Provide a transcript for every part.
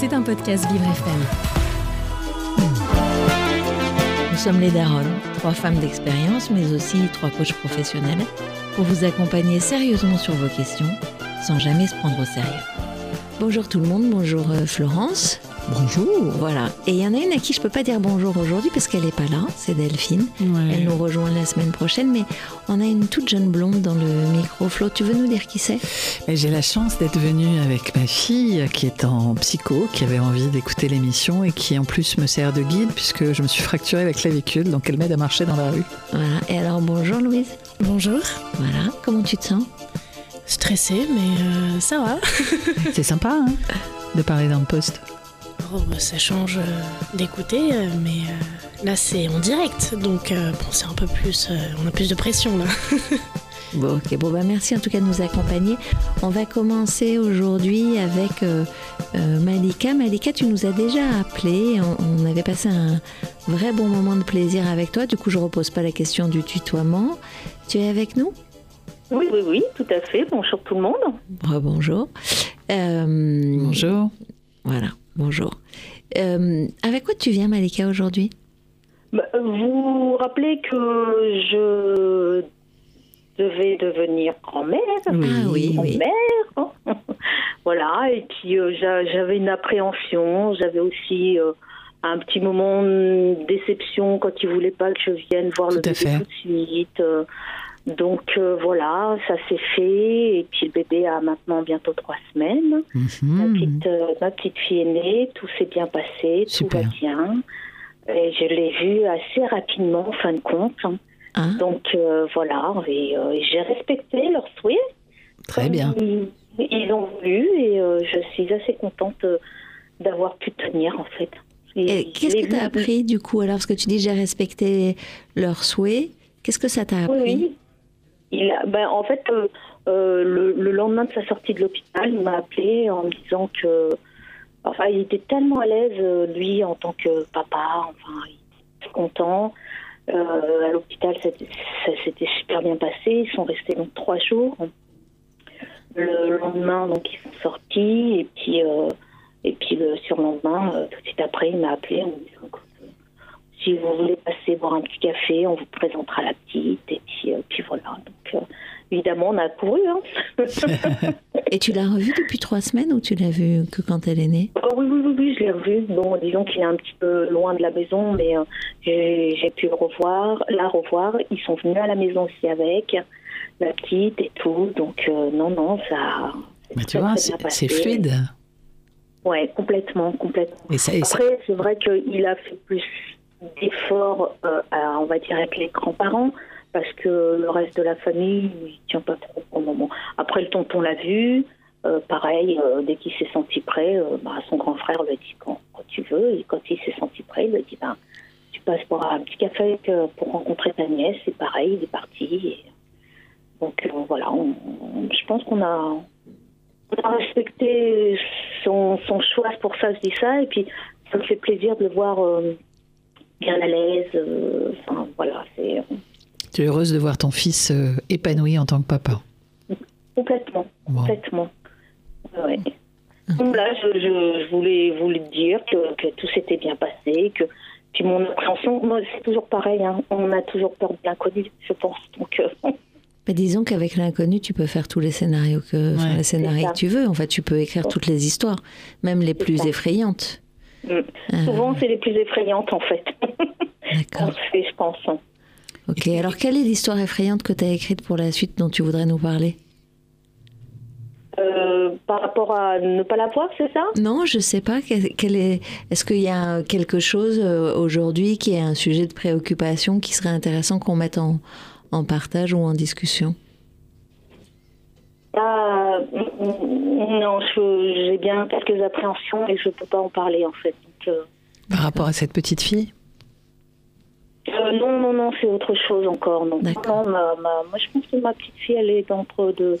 C'est un podcast Vivre FM. Nous sommes les Daronnes, trois femmes d'expérience, mais aussi trois coachs professionnels, pour vous accompagner sérieusement sur vos questions, sans jamais se prendre au sérieux. Bonjour tout le monde, bonjour euh, Florence. Bonjour. Voilà. Et il y en a une à qui je peux pas dire bonjour aujourd'hui parce qu'elle n'est pas là, c'est Delphine. Ouais. Elle nous rejoint la semaine prochaine, mais on a une toute jeune blonde dans le micro. Flo, tu veux nous dire qui c'est? Et J'ai la chance d'être venue avec ma fille qui est en psycho, qui avait envie d'écouter l'émission et qui en plus me sert de guide puisque je me suis fracturée la clavicule, donc elle m'aide à marcher dans la rue. Voilà. Et alors bonjour Louise. Bonjour, Voilà. Comment tu te sens? Stressée mais euh, ça va. C'est sympa, hein de parler dans le poste. Oh, bah, ça change euh, d'écouter, euh, mais euh, là c'est en direct, donc euh, bon c'est un peu plus, euh, on a plus de pression là. Bon, ok. Bon, bah merci en tout cas de nous accompagner. On va commencer aujourd'hui avec euh, euh, Malika. Malika, tu nous as déjà appelé. On, on avait passé un vrai bon moment de plaisir avec toi. Du coup, je repose pas la question du tutoiement. Tu es avec nous? Oui, oui, oui, tout à fait. Bonjour tout le monde. Bonjour. Bonjour. Voilà, bonjour. Euh, avec quoi tu viens, Malika, aujourd'hui? Bah, Vous vous rappelez que je devais devenir grand-mère Ah oui, oui. grand-mère. hein. voilà, et puis euh, j'a- j'avais une appréhension, j'avais aussi euh, un petit moment de déception quand ils voulaient pas que je vienne voir le Tout à bébé fait. tout de suite. euh, donc euh, voilà, ça s'est fait, et puis le bébé a maintenant bientôt trois semaines. Ma, Mhm. petite, euh, ma petite fille est née, tout s'est bien passé, Super. tout va bien. Et je l'ai vue assez rapidement, en fin de compte. Hein Donc euh, voilà, et j'ai respecté leurs souhaits. Très bien. Ils, ils ont voulu et je suis assez contente d'avoir pu tenir en fait. Qu'est-ce que tu as appris du coup alors? Parce que tu dis j'ai respecté leurs souhaits. Qu'est-ce que ça t'a appris oui. Il a, ben, en fait, euh, euh, le, le lendemain de sa sortie de l'hôpital, il m'a appelé en me disant que. Enfin, il était tellement à l'aise, euh, lui, en tant que papa. Enfin, il était content. Euh, à l'hôpital, ça, s'était super bien passé. Ils sont restés donc trois jours. Le lendemain, donc, ils sont sortis. Et puis, et puis le surlendemain, tout de suite après, il m'a appelé en me disant si vous voulez passer boire un petit café, on vous présentera la petite. Et puis, euh, puis voilà. Donc, euh, évidemment, on a couru. Hein. Et tu l'as revue depuis trois semaines ou tu l'as vue que quand elle est née? Oh, oui, oui, oui, oui, je l'ai revu. Bon, disons qu'il est un petit peu loin de la maison, mais euh, j'ai pu le revoir, la revoir. Ils sont venus à la maison aussi avec la petite et tout. Donc, euh, non, non, ça. Mais tu vois, c'est fluide. Ouais, complètement, complètement. Et ça, et ça- Après, c'est vrai qu'il a fait plus d'efforts, euh, on va dire, avec les grands-parents, parce que le reste de la famille, il tient pas trop au moment. Après, le tonton l'a vu, euh, pareil, euh, dès qu'il s'est senti prêt, bah, son grand frère lui a dit quand, tu veux, et quand il s'est senti prêt, il lui a dit ben, tu passes boire un petit café pour rencontrer ta nièce, c'est pareil, il est parti. et- donc voilà, je pense qu'on a, respecté son, son choix, pour ça je dis ça, et puis ça me fait plaisir de le voir bien à l'aise. euh, Enfin voilà, c'est tu es heureuse de voir ton fils euh, épanoui en tant que papa. complètement, Bon. complètement. Ouais. Donc là, je, je- je voulais vous le dire que, que tout s'était bien passé, que puis mon appréhension, moi c'est toujours pareil, hein, on a toujours peur de l'inconnu, je pense. Donc euh, Bah, Disons qu'avec l'inconnu, tu peux faire tous les scénarios que, Ouais. les scénarios que tu veux. En fait, tu peux écrire toutes les histoires, même les plus ça. effrayantes. Mm, Euh, souvent c'est les plus effrayantes en fait. D'accord. je pense. hein. Ok. Alors, quelle est l'histoire effrayante que tu as écrite pour la suite dont tu voudrais nous parler? Euh, par rapport à ne pas la voir, c'est ça? Non, je sais pas. Quel est Est-ce qu'il y a quelque chose euh, aujourd'hui qui est un sujet de préoccupation qui serait intéressant qu'on mette en, en partage ou en discussion? Ah, mm, non, j'ai bien quelques appréhensions et je peux pas en parler en fait. Donc, euh, Par rapport à cette petite fille? Euh, non, non, non, c'est autre chose encore. Non, D'accord. Non, ma, ma- moi je pense que ma petite fille, elle est entre de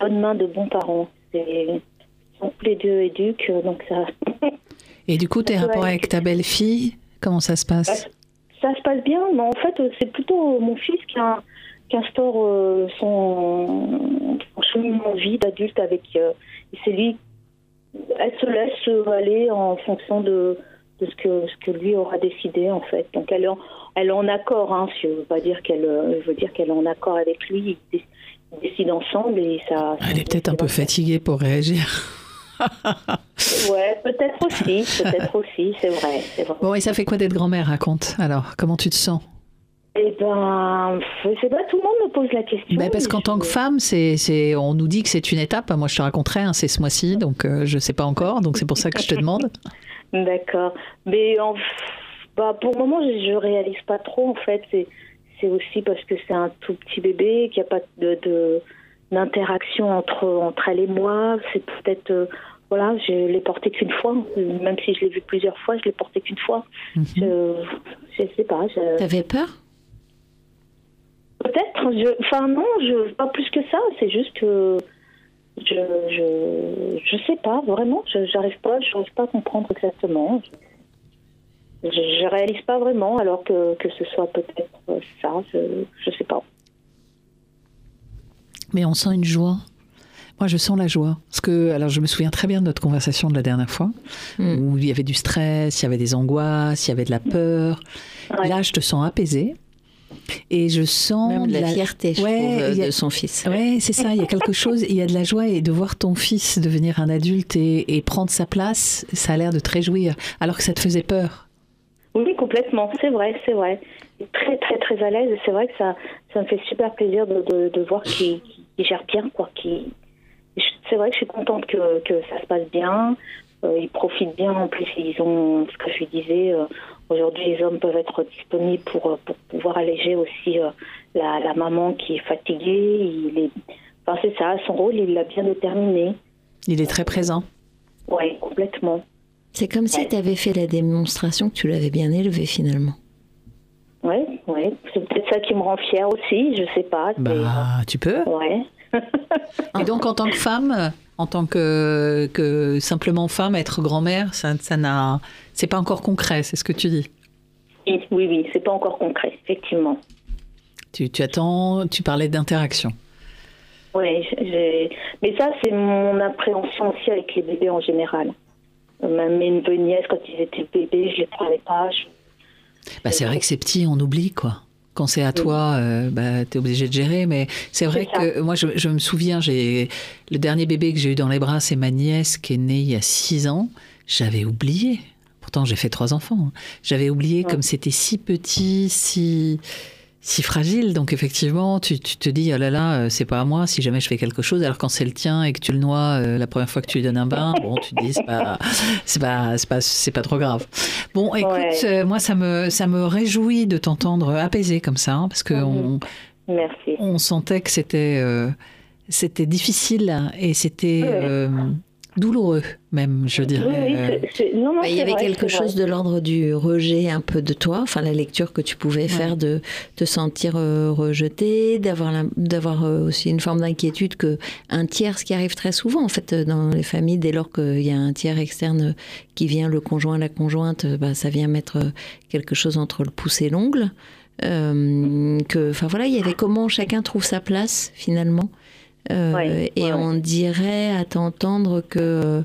bonnes mains de bons parents. Tous les deux éduques, euh, donc ça, Et du coup, tes rapports avec ta belle-fille, comment ça se passe? Ça se passe bien. Mais en fait, c'est plutôt mon fils qui, a- qui instaure euh, son, son cheminement de vie d'adulte avec. euh, c'est lui elle se laisse aller en fonction de, de ce, que, ce que lui aura décidé, en fait. Donc, elle est en, elle est en accord, hein, je ne veux pas dire qu'elle veut dire qu'elle est en accord avec lui. Ils décident ensemble et ça. Elle est peut-être un peu fatiguée pour réagir. ouais, peut-être aussi, peut-être aussi, c'est vrai, vrai, Bon, et ça fait quoi d'être grand-mère Raconte. Alors, comment tu te sens? Eh ben, je sais pas, tout le monde me pose la question. Ben parce qu'en tant que femme, c'est, c'est, on nous dit que c'est une étape. Moi, je te raconterai, hein, c'est ce mois-ci, donc euh, je sais pas encore, donc c'est pour ça que je te demande. D'accord. Mais en, bah, pour le moment, je, je réalise pas trop, en fait. C'est, c'est aussi parce que c'est un tout petit bébé, qu'il n'y a pas de, de, d'interaction entre, entre elle et moi. C'est peut-être. Euh, voilà, je l'ai porté qu'une fois, même si je l'ai vu plusieurs fois, je l'ai porté qu'une fois. Mhm. Je, je sais pas. Je... T'avais peur? Peut-être. Enfin non, je, pas plus que ça. C'est juste que je, je, je sais pas vraiment. Je j'arrive pas, j'arrive pas à comprendre exactement. Je, je, réalise pas vraiment, alors que, que ce soit peut-être ça. Je, je sais pas. Mais on sent une joie. Moi, je sens la joie. Parce que, alors, je me souviens très bien de notre conversation de la dernière fois, hmm. où il y avait du stress, il y avait des angoisses, il y avait de la peur. Là, je te sens apaisée. Et je sens Même de la, fierté, je trouve, de son fils. Oui, c'est ça. Il y a quelque chose. Il y a de la joie et de voir ton fils devenir un adulte et, prendre sa place, ça a l'air de te réjouir, alors que ça te faisait peur. Oui, complètement. C'est vrai, c'est vrai. Très, très, très à l'aise. C'est vrai que ça, ça me fait super plaisir de, de, voir qu'il gère bien, quoi. c'est vrai que je suis contente que, que ça se passe bien. Euh, ils profitent bien. En plus, ils ont, ce que je lui disais, euh, Aujourd'hui, les hommes peuvent être disponibles pour, euh, pour pouvoir alléger aussi euh, la, la, maman qui est fatiguée. Il est, enfin, c'est ça, son rôle, il l'a bien déterminé. Il est très présent. Oui, complètement. C'est comme si tu avais fait la démonstration que tu l'avais bien élevé finalement. Oui, oui. C'est peut-être ça qui me rend fière aussi, je sais pas. Bah, tu peux. Ouais. Et donc, en tant que femme, en tant que, que simplement femme, être grand-mère, ça, ça n'a, c'est pas encore concret, c'est ce que tu dis. Oui, oui, oui c'est pas encore concret, effectivement. Tu, tu attends, tu parlais d'interaction. Oui, mais ça, c'est mon appréhension aussi avec les bébés en général. Même mes neveux nièces, quand ils étaient bébés, je les parlais pas. Bah, c'est vrai que c'est petit, on oublie, quoi. Quand c'est à toi, euh, bah, tu es obligé de gérer. Mais c'est vrai que moi, je, je, me souviens, j'ai le dernier bébé que j'ai eu dans les bras, c'est ma nièce qui est née il y a six ans. J'avais oublié. Pourtant, j'ai fait trois enfants. Hein. J'avais oublié comme c'était si petit, si si fragile. Donc effectivement, tu, te dis oh là là, euh, c'est pas à moi si jamais je fais quelque chose. Alors quand c'est le tien et que tu le noies euh, la première fois que tu lui donnes un bain, bon, tu te dis c'est pas c'est pas c'est pas c'est pas trop grave. Bon, écoute, euh, moi ça me ça me réjouit de t'entendre apaisé comme ça hein, parce que on on sentait que c'était c'était difficile et c'était douloureux même, je dirais. Bah, il y avait quelque chose de l'ordre du rejet un peu de toi, enfin la lecture que tu pouvais faire de te sentir euh, rejeté, d'avoir d'avoir euh, aussi une forme d'inquiétude que un tiers, ce qui arrive très souvent en fait euh, dans les familles, dès lors qu'il y a un tiers externe qui vient, le conjoint, la conjointe, bah, ça vient mettre quelque chose entre le pouce et l'ongle. que, enfin voilà, il y avait comment chacun trouve sa place finalement. Euh, et on dirait à t'entendre que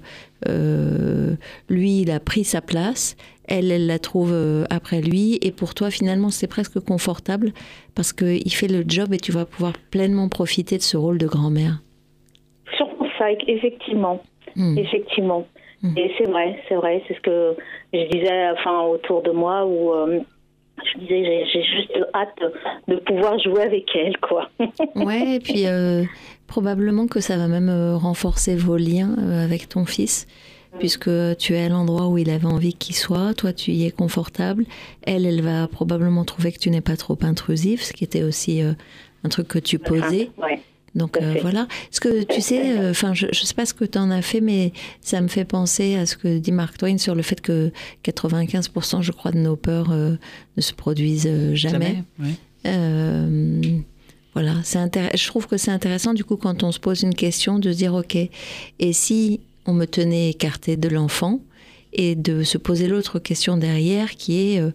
euh, lui, il a pris sa place, elle, elle la trouve euh, après lui, et pour toi, finalement, c'est presque confortable parce qu'il fait le job et tu vas pouvoir pleinement profiter de ce rôle de grand-mère. Surtout ça, effectivement. Hmm. Effectivement. Hmm. Et c'est vrai, c'est vrai, c'est ce que je disais enfin, autour de moi où je disais j'ai juste hâte de pouvoir jouer avec elle quoi. ouais et puis Probablement que ça va même euh, renforcer vos liens euh, avec ton fils, puisque tu es à l'endroit où il avait envie qu'il soit, toi tu y es confortable, elle, elle va probablement trouver que tu n'es pas trop intrusif, ce qui était aussi euh, un truc que tu posais. Donc voilà. Ce que tu sais, enfin, je ne sais pas ce que tu en as fait, mais ça me fait penser à ce que dit Mark Twain sur le fait que 95%, je crois, de nos peurs ne se produisent jamais. jamais voilà, je trouve que c'est intéressant du coup quand on se pose une question de se dire ok, et si on me tenait écarté de l'enfant et de se poser l'autre question derrière qui est euh,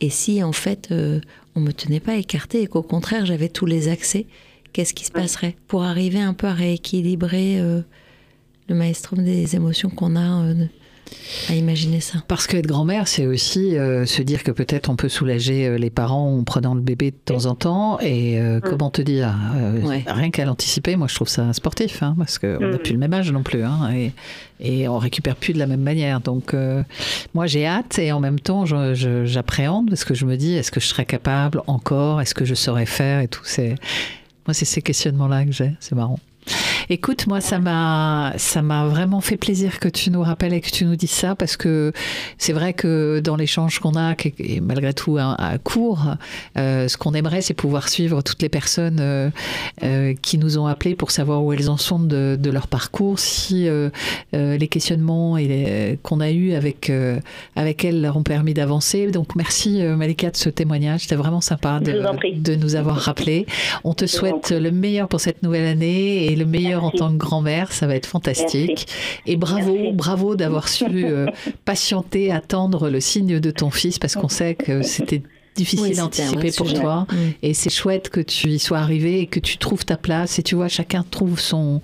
et si en fait euh, on me tenait pas écarté et qu'au contraire j'avais tous les accès, qu'est-ce qui se passerait pour arriver un peu à rééquilibrer euh, le maelstrom des émotions qu'on a à imaginer ça. Parce qu'être grand-mère, c'est aussi euh, se dire que peut-être on peut soulager euh, les parents en prenant le bébé de temps en temps. Et euh, comment te dire Rien qu'à l'anticiper, moi je trouve ça sportif, hein, parce qu'on n'a plus le même âge non plus. Hein, et, et, on récupère plus de la même manière. Donc moi j'ai hâte et en même temps j'appréhende parce que je me dis est-ce que je serais capable encore? Est-ce que je saurais faire Et tout? Moi c'est ces questionnements-là que j'ai. C'est marrant. Écoute, moi, ça m'a, ça m'a vraiment fait plaisir que tu nous rappelles et que tu nous dises ça parce que c'est vrai que dans l'échange qu'on a, et malgré tout à, court, euh, ce qu'on aimerait, c'est pouvoir suivre toutes les personnes euh, euh, qui nous ont appelés pour savoir où elles en sont de, leur parcours, si les questionnements qu'on a eus avec, avec elles leur ont permis d'avancer. Donc, merci Malika de ce témoignage. C'était vraiment sympa de, de nous avoir rappelé. On te souhaite le meilleur pour cette nouvelle année et le meilleur en tant que grand-mère, ça va être fantastique. Et bravo, bravo d'avoir su euh, patienter, attendre le signe de ton fils, parce qu'on sait que c'était difficile à anticiper pour toi. Et c'est chouette que tu y sois arrivé et que tu trouves ta place. Et tu vois, chacun trouve son,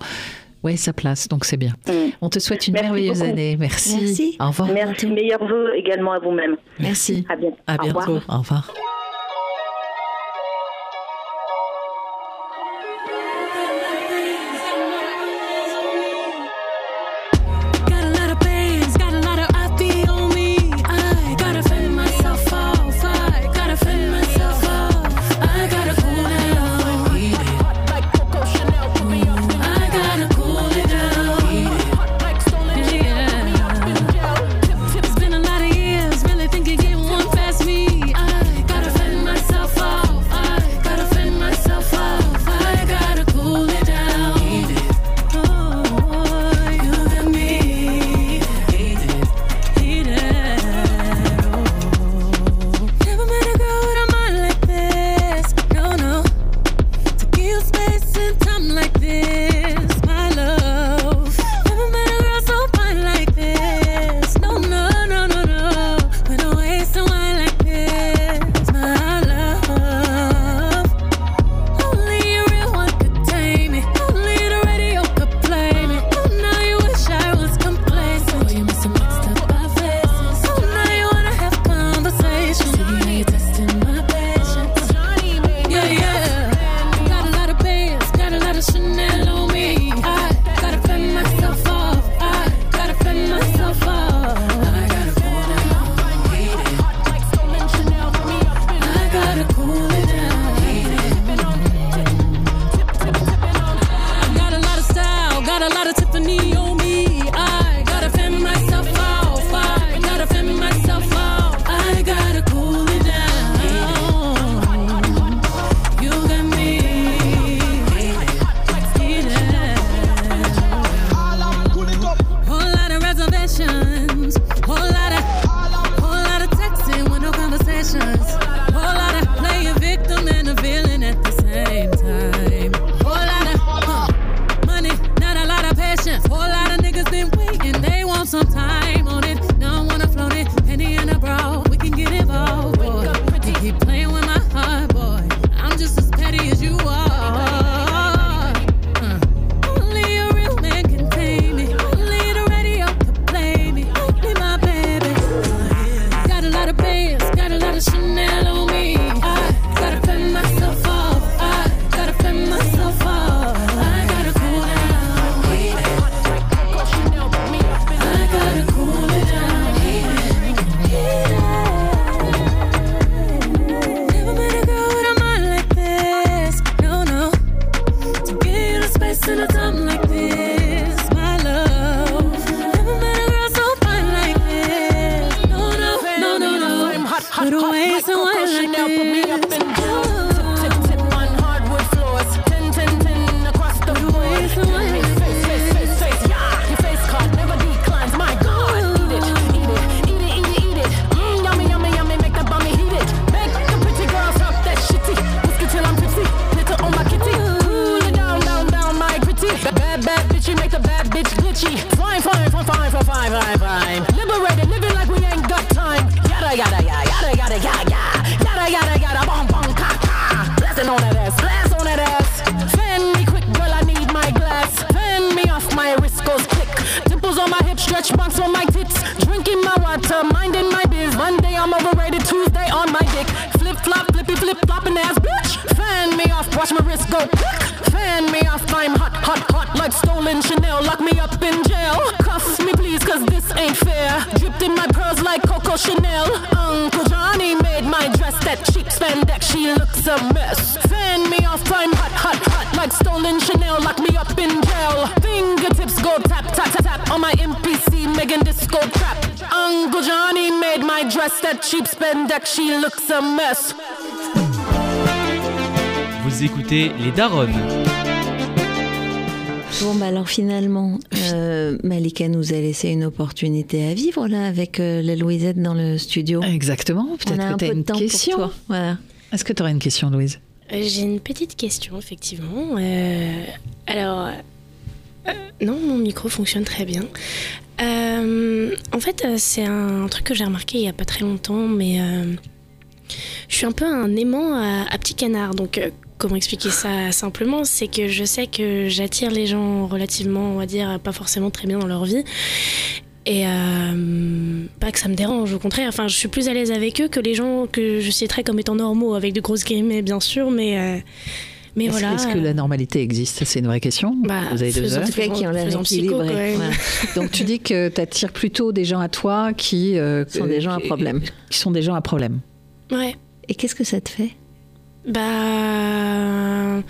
ouais, sa place. Donc c'est bien. Mm. On te souhaite une merveilleuse année. Merci. Au revoir. Merci. Meilleurs vœux également à vous-même. Merci. À bientôt. À bientôt. Au revoir. My dress that cheap spandex. She looks a mess. Vous écoutez Les Daronnes. Bon, bah alors finalement, euh, Malika nous a laissé une opportunité à vivre là avec euh, la Louisette dans le studio. Exactement. Peut-être que tu as une question. Voilà. Est-ce que tu aurais une question, Louise? Euh, J'ai une petite question, effectivement. Euh, alors, non, mon micro fonctionne très bien. Euh, en fait, euh, c'est un truc que j'ai remarqué il n'y a pas très longtemps, mais euh, je suis un peu un aimant à, à petit canard. Donc, comment expliquer ça simplement? C'est que je sais que j'attire les gens relativement, on va dire, pas forcément très bien dans leur vie. Et pas que ça me dérange, au contraire. Enfin, je suis plus à l'aise avec eux que les gens que je citerais comme étant normaux, avec de grosses guillemets, bien sûr, mais, mais Est-ce voilà. est-ce que la normalité existe? C'est une vraie question. Bah, Vous avez deux heures. Qui ont l'air même. Voilà. Donc tu dis que tu attires plutôt des gens à toi qui euh, Sont des gens à problème. Qui sont des gens à problème. Ouais. Et qu'est-ce que ça te fait? Bah.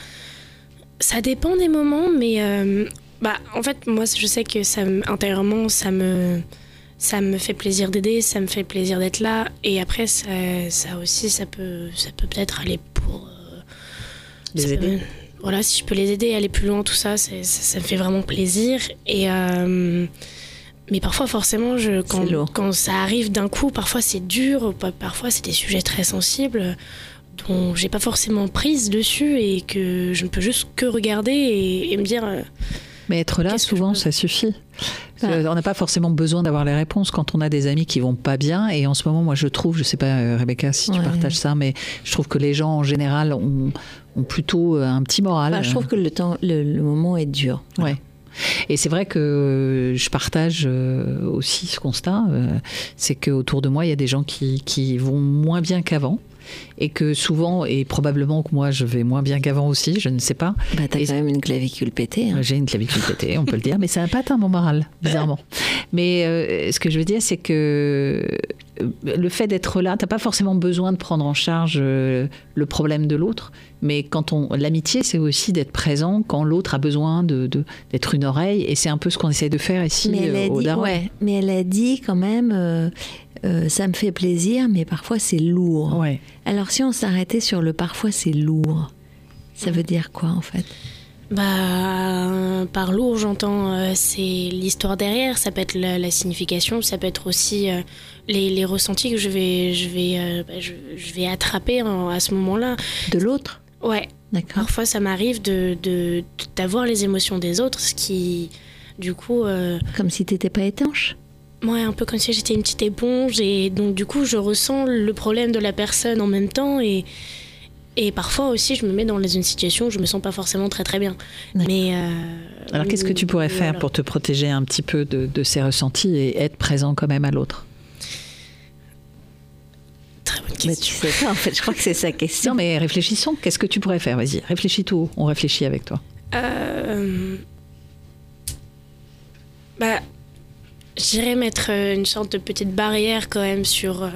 Ça dépend des moments, mais. euh, bah, en fait, moi, je sais que ça, intérieurement, ça me. Ça me fait plaisir d'aider, ça me fait plaisir d'être là. Et après, ça, ça aussi, ça peut ça peut peut-être aller pour. Les aider. voilà, si je peux les aider, aller plus loin, tout ça, ça, ça me fait vraiment plaisir. Et. euh, mais parfois, forcément, je, quand, quand ça arrive d'un coup, parfois c'est dur, pa- parfois c'est des sujets très sensibles dont j'ai pas forcément prise dessus et que je ne peux juste que regarder et, et me dire euh, Mais être là, souvent, ça suffit. Ah. Euh, On n'a pas forcément besoin d'avoir les réponses quand on a des amis qui vont pas bien. Et en ce moment, moi, je trouve, je sais pas, euh, Rebecca, si tu Ouais. partages ça, mais je trouve que les gens, en général, ont, ont plutôt euh, un petit moral. Enfin, Je trouve que le, temps, le, le moment est dur. Ouais. Et c'est vrai que je partage euh, aussi ce constat, euh, c'est qu'autour de moi, il y a des gens qui, qui vont moins bien qu'avant. Et que souvent, et probablement que moi je vais moins bien qu'avant aussi, je ne sais pas. Bah, t'as Et- quand même une clavicule pétée. hein. J'ai une clavicule pétée, on peut le dire, mais ça n'a pas atteint mon moral, bizarrement. Mais euh, ce que je veux dire, c'est que euh, le fait d'être là, t'as pas forcément besoin de prendre en charge euh, le problème de l'autre, mais quand on l'amitié, c'est aussi d'être présent quand l'autre a besoin de de- d'être une oreille, et c'est un peu ce qu'on essaie de faire ici mais, elle a au dit, ouais, mais elle a dit quand même, euh, euh, ça me fait plaisir, mais parfois c'est lourd. Ouais. Alors si on s'arrêtait sur le parfois c'est lourd, ça veut dire quoi en fait? Bah par lourd j'entends euh, c'est l'histoire derrière ça peut être la, la signification ça peut être aussi euh, les, les ressentis que je vais je vais euh, bah, je, je vais attraper en- à ce moment-là De l'autre? Ouais D'accord. parfois ça m'arrive de de- d'avoir les émotions des autres ce qui du coup euh, Comme si t'étais pas étanche? Ouais, un peu comme si j'étais une petite éponge et donc du coup je ressens le problème de la personne en même temps et, et parfois aussi je me mets dans une situation où je me sens pas forcément très très bien. Mais euh, Alors qu'est-ce que tu pourrais faire voilà. pour te protéger un petit peu de, de ces ressentis et être présent quand même à l'autre? Très bonne Mais tu question. sais pas en fait, je crois que c'est sa question. Non mais réfléchissons, qu'est-ce que tu pourrais faire? Vas-y, réfléchis tout, on réfléchit avec toi. Euh, Bah, j'irais mettre euh, une sorte de petite barrière quand même sur euh,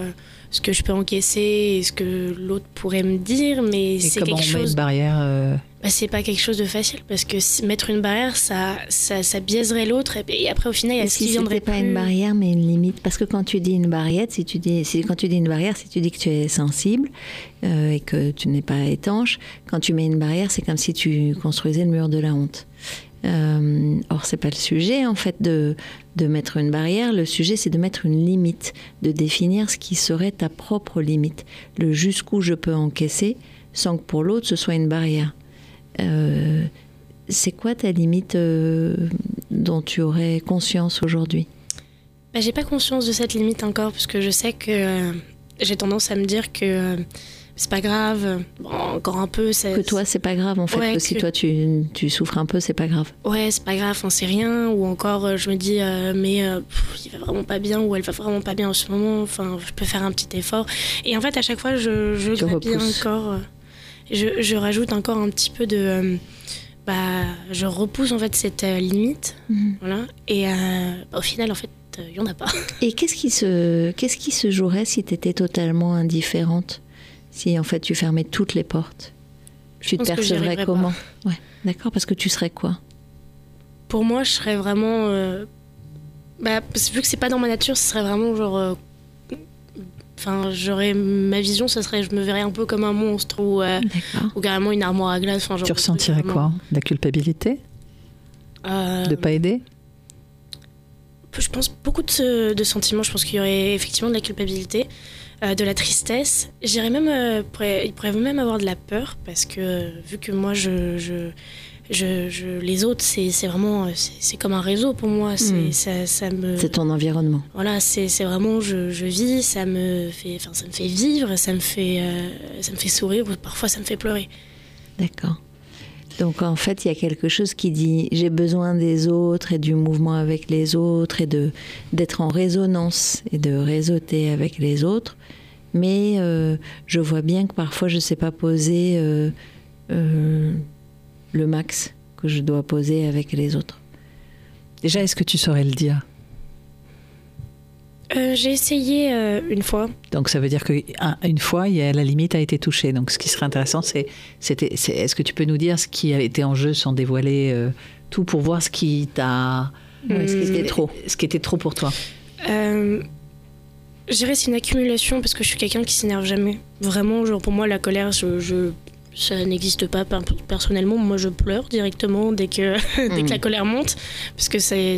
ce que je peux encaisser et ce que l'autre pourrait me dire, mais Et c'est comment quelque on met chose. une barrière euh, Bah, c'est pas quelque chose de facile parce que si- mettre une barrière, ça, ça, ça biaiserait l'autre et, après au final, il y a ce si qui viendrait pas plus. une barrière mais une limite? Parce que quand tu dis une barrière, si tu dis, si, quand tu dis une barrière, si tu dis que tu es sensible euh, et que tu n'es pas étanche, quand tu mets une barrière, c'est comme si tu construisais le mur de la honte. Euh, or, c'est pas le sujet en fait de, de mettre une barrière. Le sujet, c'est de mettre une limite, de définir ce qui serait ta propre limite, le jusqu'où je peux encaisser sans que pour l'autre ce soit une barrière. Euh, c'est quoi ta limite euh, dont tu aurais conscience aujourd'hui? Bah, j'ai pas conscience de cette limite encore parce que je sais que euh, j'ai tendance à me dire que c'est pas grave. Bon, encore un peu. ça- Que toi, c'est pas grave en fait. Ouais, que si toi tu, tu souffres un peu, c'est pas grave. Ouais, c'est pas grave, enfin, c'est rien. Ou encore, euh, je me dis, euh, mais euh, pff, il va vraiment pas bien, ou elle va vraiment pas bien en ce moment. Enfin, je peux faire un petit effort. Et en fait, à chaque fois, je, je encore. euh, je, je rajoute encore un petit peu de. euh, bah, je repousse en fait cette limite. Mhm. Voilà. Et bah, au final, en fait, il y en a pas. Et qu'est-ce qui se qu'est-ce qui se jouerait si tu étais totalement indifférente? Si en fait tu fermais toutes les portes Tu te percevrais comment? Ouais, d'accord, parce que tu serais quoi? Pour moi, je serais vraiment. euh, bah, parce- vu que c'est pas dans ma nature, ce serait vraiment genre. euh, Enfin, j'aurais ma vision, ça serait, je me verrais un peu comme un monstre ou, euh, ou carrément une armoire à glace. Enfin, genre Tu ressentirais vraiment- quoi? De la culpabilité? Euh, De pas aider? Je pense beaucoup de, sentiments. Je pense qu'il y aurait effectivement de la culpabilité, euh, de la tristesse. J'irais même, euh, pourrait- il pourrait même avoir de la peur parce que euh, vu que moi, je, je, je, je- les autres, c'est vraiment, euh, c'est comme un réseau pour moi. C'est Mm. ça, ça me. C'est ton environnement. Voilà, c'est c'est vraiment, je, je vis, ça me fait, enfin, ça me fait vivre, ça me fait, euh, ça me fait sourire ou parfois ça me fait pleurer. D'accord. Donc en fait, il y a quelque chose qui dit j'ai besoin des autres et du mouvement avec les autres et de d'être en résonance et de réseauter avec les autres. Mais euh, je vois bien que parfois je ne sais pas poser euh, euh, le max que je dois poser avec les autres. Déjà, est-ce que tu saurais le dire? Euh, J'ai essayé euh, une fois. Donc ça veut dire qu'une fois, il y a, la limite a été touchée. Donc ce qui serait intéressant, c'est est-ce que tu peux nous dire ce qui a été en jeu sans dévoiler euh, tout pour voir ce qui t'a... Ouais, ce qui était Hmm. trop. Ce qui était trop pour toi? Euh, je dirais c'est une accumulation parce que je suis quelqu'un qui s'énerve jamais. Vraiment, genre pour moi la colère, je, je- ça n'existe pas per- personnellement. Moi, je pleure directement dès que dès que la colère monte parce que c'est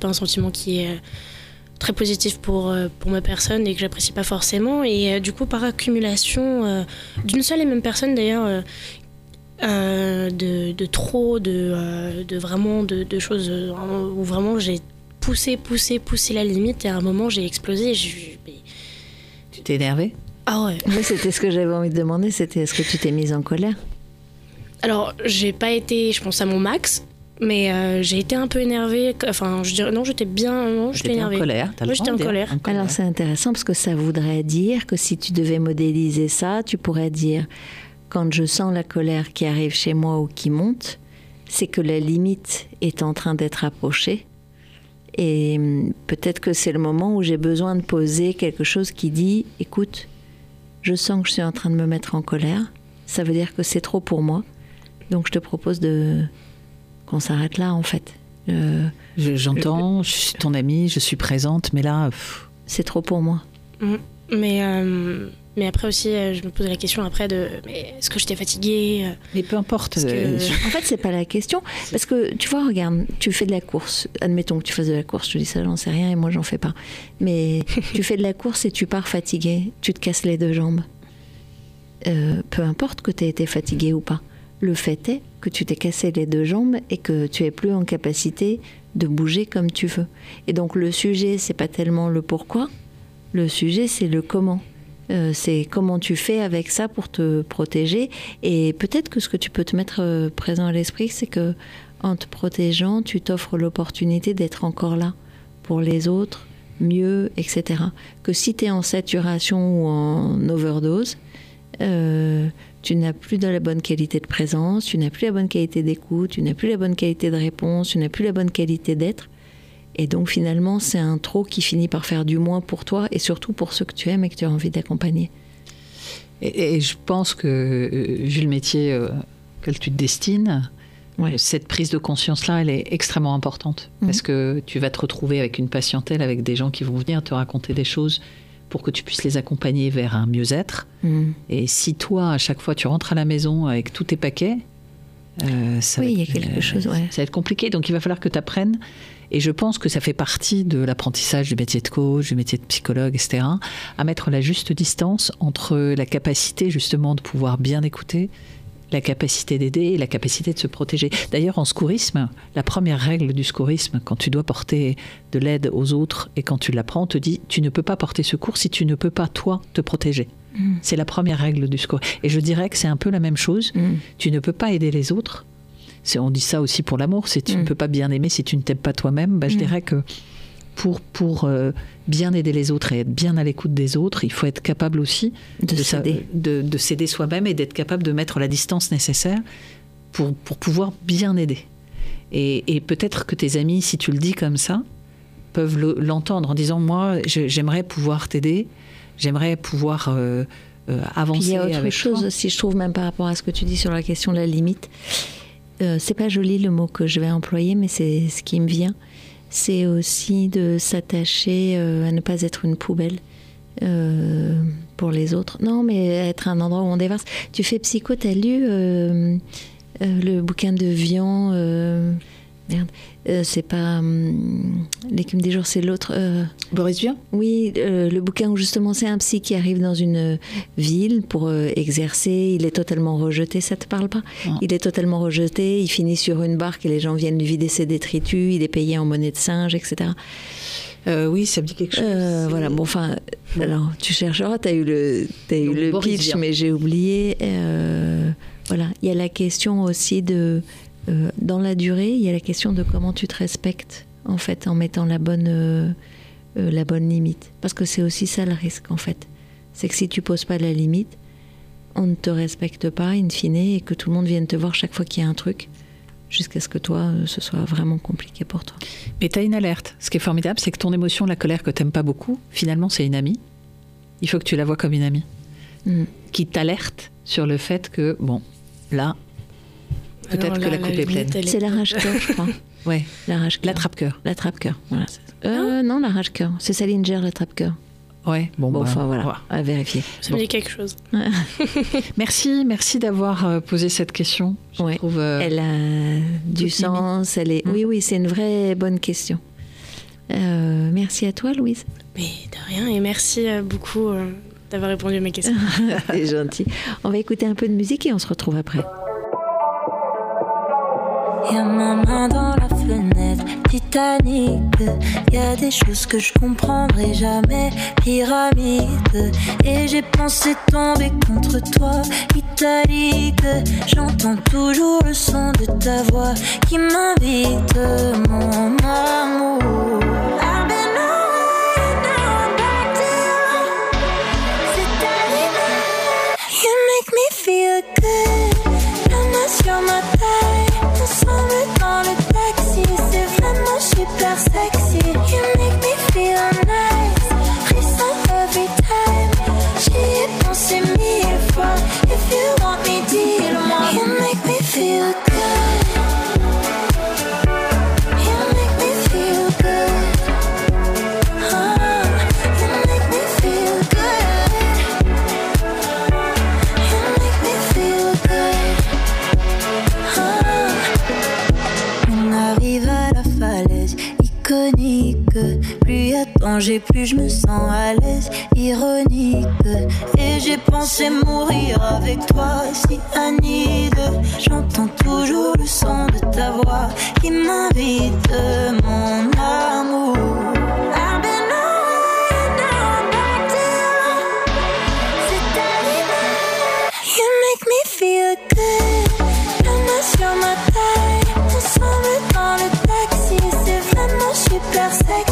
pas un sentiment qui est euh, très positif pour euh, pour ma personne et que j'apprécie pas forcément. Et euh, du coup, par accumulation euh, d'une seule et même personne d'ailleurs. de, de trop, de, de vraiment de, de choses où vraiment j'ai poussé, poussé, poussé la limite et à un moment j'ai explosé. Tu t'es énervé Ah ouais. Mais c'était ce que j'avais envie de demander, c'était est-ce que tu t'es mise en colère? Alors j'ai pas été, je pense, à mon max, mais euh, j'ai été un peu énervée. Enfin, je dirais, non, j'étais bien, non, j'étais J'étais en énervée. colère. Moi, j'étais en colère. Alors c'est intéressant parce que ça voudrait dire que si tu devais modéliser ça, tu pourrais dire quand je sens la colère qui arrive chez moi ou qui monte, c'est que la limite est en train d'être approchée. Et hum, peut-être que c'est le moment où j'ai besoin de poser quelque chose qui dit écoute, je sens que je suis en train de me mettre en colère. Ça veut dire que c'est trop pour moi. Donc je te propose de qu'on s'arrête là en fait. Euh, Je- J'entends, je suis ton amie, je suis présente, mais là, c'est trop pour moi. Mais, euh, mais après aussi, euh, je me pose la question après de mais est-ce que j'étais fatiguée euh, mais peu importe. Que- euh, En fait, c'est pas la question. Parce que, tu vois, regarde, tu fais de la course. Admettons que tu fasses de la course, je te dis ça, j'en sais rien, et moi, j'en fais pas. Mais tu fais de la course et tu pars fatigué, tu te casses les deux jambes. Euh, peu importe que tu aies été fatigué ou pas. Le fait est que tu t'es cassé les deux jambes et que tu es plus en capacité de bouger comme tu veux. Et donc, le sujet, c'est pas tellement le pourquoi, le sujet, c'est le comment. Euh, c'est comment tu fais avec ça pour te protéger. Et peut-être que ce que tu peux te mettre euh, présent à l'esprit, c'est que en te protégeant, tu t'offres l'opportunité d'être encore là pour les autres, mieux, etc. Que si tu es en saturation ou en overdose, euh, tu n'as plus de la bonne qualité de présence, tu n'as plus la bonne qualité d'écoute, tu n'as plus la bonne qualité de réponse, tu n'as plus la bonne qualité d'être. Et donc finalement, c'est un trop qui finit par faire du moins pour toi et surtout pour ceux que tu aimes et que tu as envie d'accompagner. Et, et je pense que, euh, vu le métier euh, auquel tu te destines, Ouais. cette prise de conscience-là, elle est extrêmement importante. Mhm. Parce que tu vas te retrouver avec une patientèle, avec des gens qui vont venir te raconter des choses pour que tu puisses les accompagner vers un mieux-être. Mm. Et si toi, à chaque fois, tu rentres à la maison avec tous tes paquets, euh, ça Oui, va il y a être- quelque chose, ouais. Ça va être compliqué. Donc, il va falloir que tu apprennes. Et je pense que ça fait partie de l'apprentissage du métier de coach, du métier de psychologue, etc., à mettre la juste distance entre la capacité justement de pouvoir bien écouter, la capacité d'aider et la capacité de se protéger. D'ailleurs, en secourisme, la première règle du secourisme, quand tu dois porter de l'aide aux autres et quand tu l'apprends, on te dit tu ne peux pas porter secours si tu ne peux pas toi te protéger. Mm. C'est la première règle du score. Et je dirais que c'est un peu la même chose. Mm. Tu ne peux pas aider les autres. On dit ça aussi pour l'amour. C'est tu ne peux pas bien aimer si tu ne t'aimes pas toi-même. Bah, je dirais que pour, pour euh, bien aider les autres et être bien à l'écoute des autres, il faut être capable aussi De sa- céder. de, de céder soi-même et d'être capable de mettre la distance nécessaire pour, pour pouvoir bien aider. Et, et peut-être que tes amis, si tu le dis comme ça, peuvent le- l'entendre en disant Moi, j'aimerais pouvoir t'aider, j'aimerais pouvoir euh, euh, avancer. Puis il y a autre chose toi. aussi, je trouve, même par rapport à ce que tu dis sur la question de la limite. Euh, c'est pas joli le mot que je vais employer, mais c'est ce qui me vient. C'est aussi de s'attacher euh, à ne pas être une poubelle euh, pour les autres. Non, mais être un endroit où on déverse. Tu fais psycho, t'as lu euh, le bouquin de Vian Merde, Euh, c'est pas hum, l'écume des jours, c'est l'autre. euh, Boris Vian? Oui, euh, le bouquin où justement c'est un psy qui arrive dans une ville pour exercer, il est totalement rejeté, ça te parle pas? Non. Il est totalement rejeté, il finit sur une barque et les gens viennent lui vider ses détritus, il est payé en monnaie de singe, etc. Euh, Oui, ça me dit quelque chose. Euh, voilà, bon, enfin, alors tu chercheras, tu as eu le, t'as eu Donc, le pitch, mais j'ai oublié. euh, voilà, il y a la question aussi de, euh, dans la durée, il y a la question de comment tu te respectes, en fait, en mettant la bonne, euh, euh, la bonne limite. Parce que c'est aussi ça le risque, en fait. C'est que si tu poses pas la limite, on ne te respecte pas, in fine, et que tout le monde vienne te voir chaque fois qu'il y a un truc, jusqu'à ce que toi, ce soit vraiment compliqué pour toi. Mais tu as une alerte. Ce qui est formidable, c'est que ton émotion, la colère que t'aimes pas beaucoup, finalement, c'est une amie. Il faut que tu la vois comme une amie Mm. qui t'alerte sur le fait que, bon, là, peut-être que la coupe est pleine. C'est la rage-cœur, je crois. Ouais, La rage-cœur. l'attrape-cœur. La trappe-cœur. Voilà. Euh, non, la rage-cœur. C'est Salinger, la trappe-cœur. Ouais, bon, Bon, bah, enfin voilà, voilà. à vérifier. Ça Bon. me dit quelque chose. Merci, merci d'avoir euh, posé cette question. Je Ouais. trouve. euh, Elle a du sens. Elle est... Mm. Oui, oui, c'est une vraie bonne question. Euh, merci à toi, Louise. Mais de rien, et merci euh, beaucoup euh, d'avoir répondu à mes questions. C'est gentil. On va écouter un peu de musique et on se retrouve après. Y'a ma main dans la fenêtre, Titanic. Y a des choses que je comprendrai jamais, pyramide. Et j'ai pensé tomber contre toi, italique. J'entends toujours le son de ta voix qui m'invite, mon amour. You make me feel good. Danger, plus je me sens à l'aise. Ironique. Et j'ai pensé mourir avec toi, si. J'entends toujours le son de ta voix qui m'invite, mon amour. Feel good. La main sur ma taille. Ensemble dans le taxi. C'est vraiment super sexy.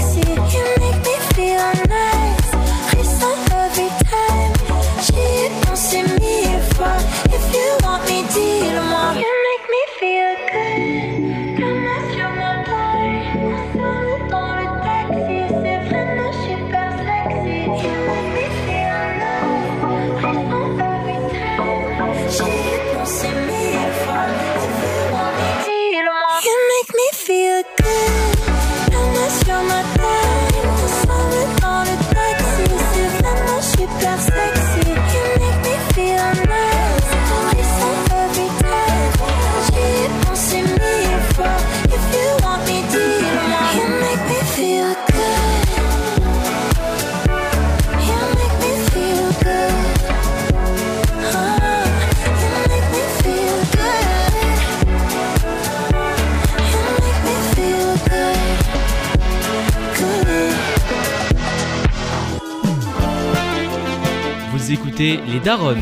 Écoutez Les Daronnes.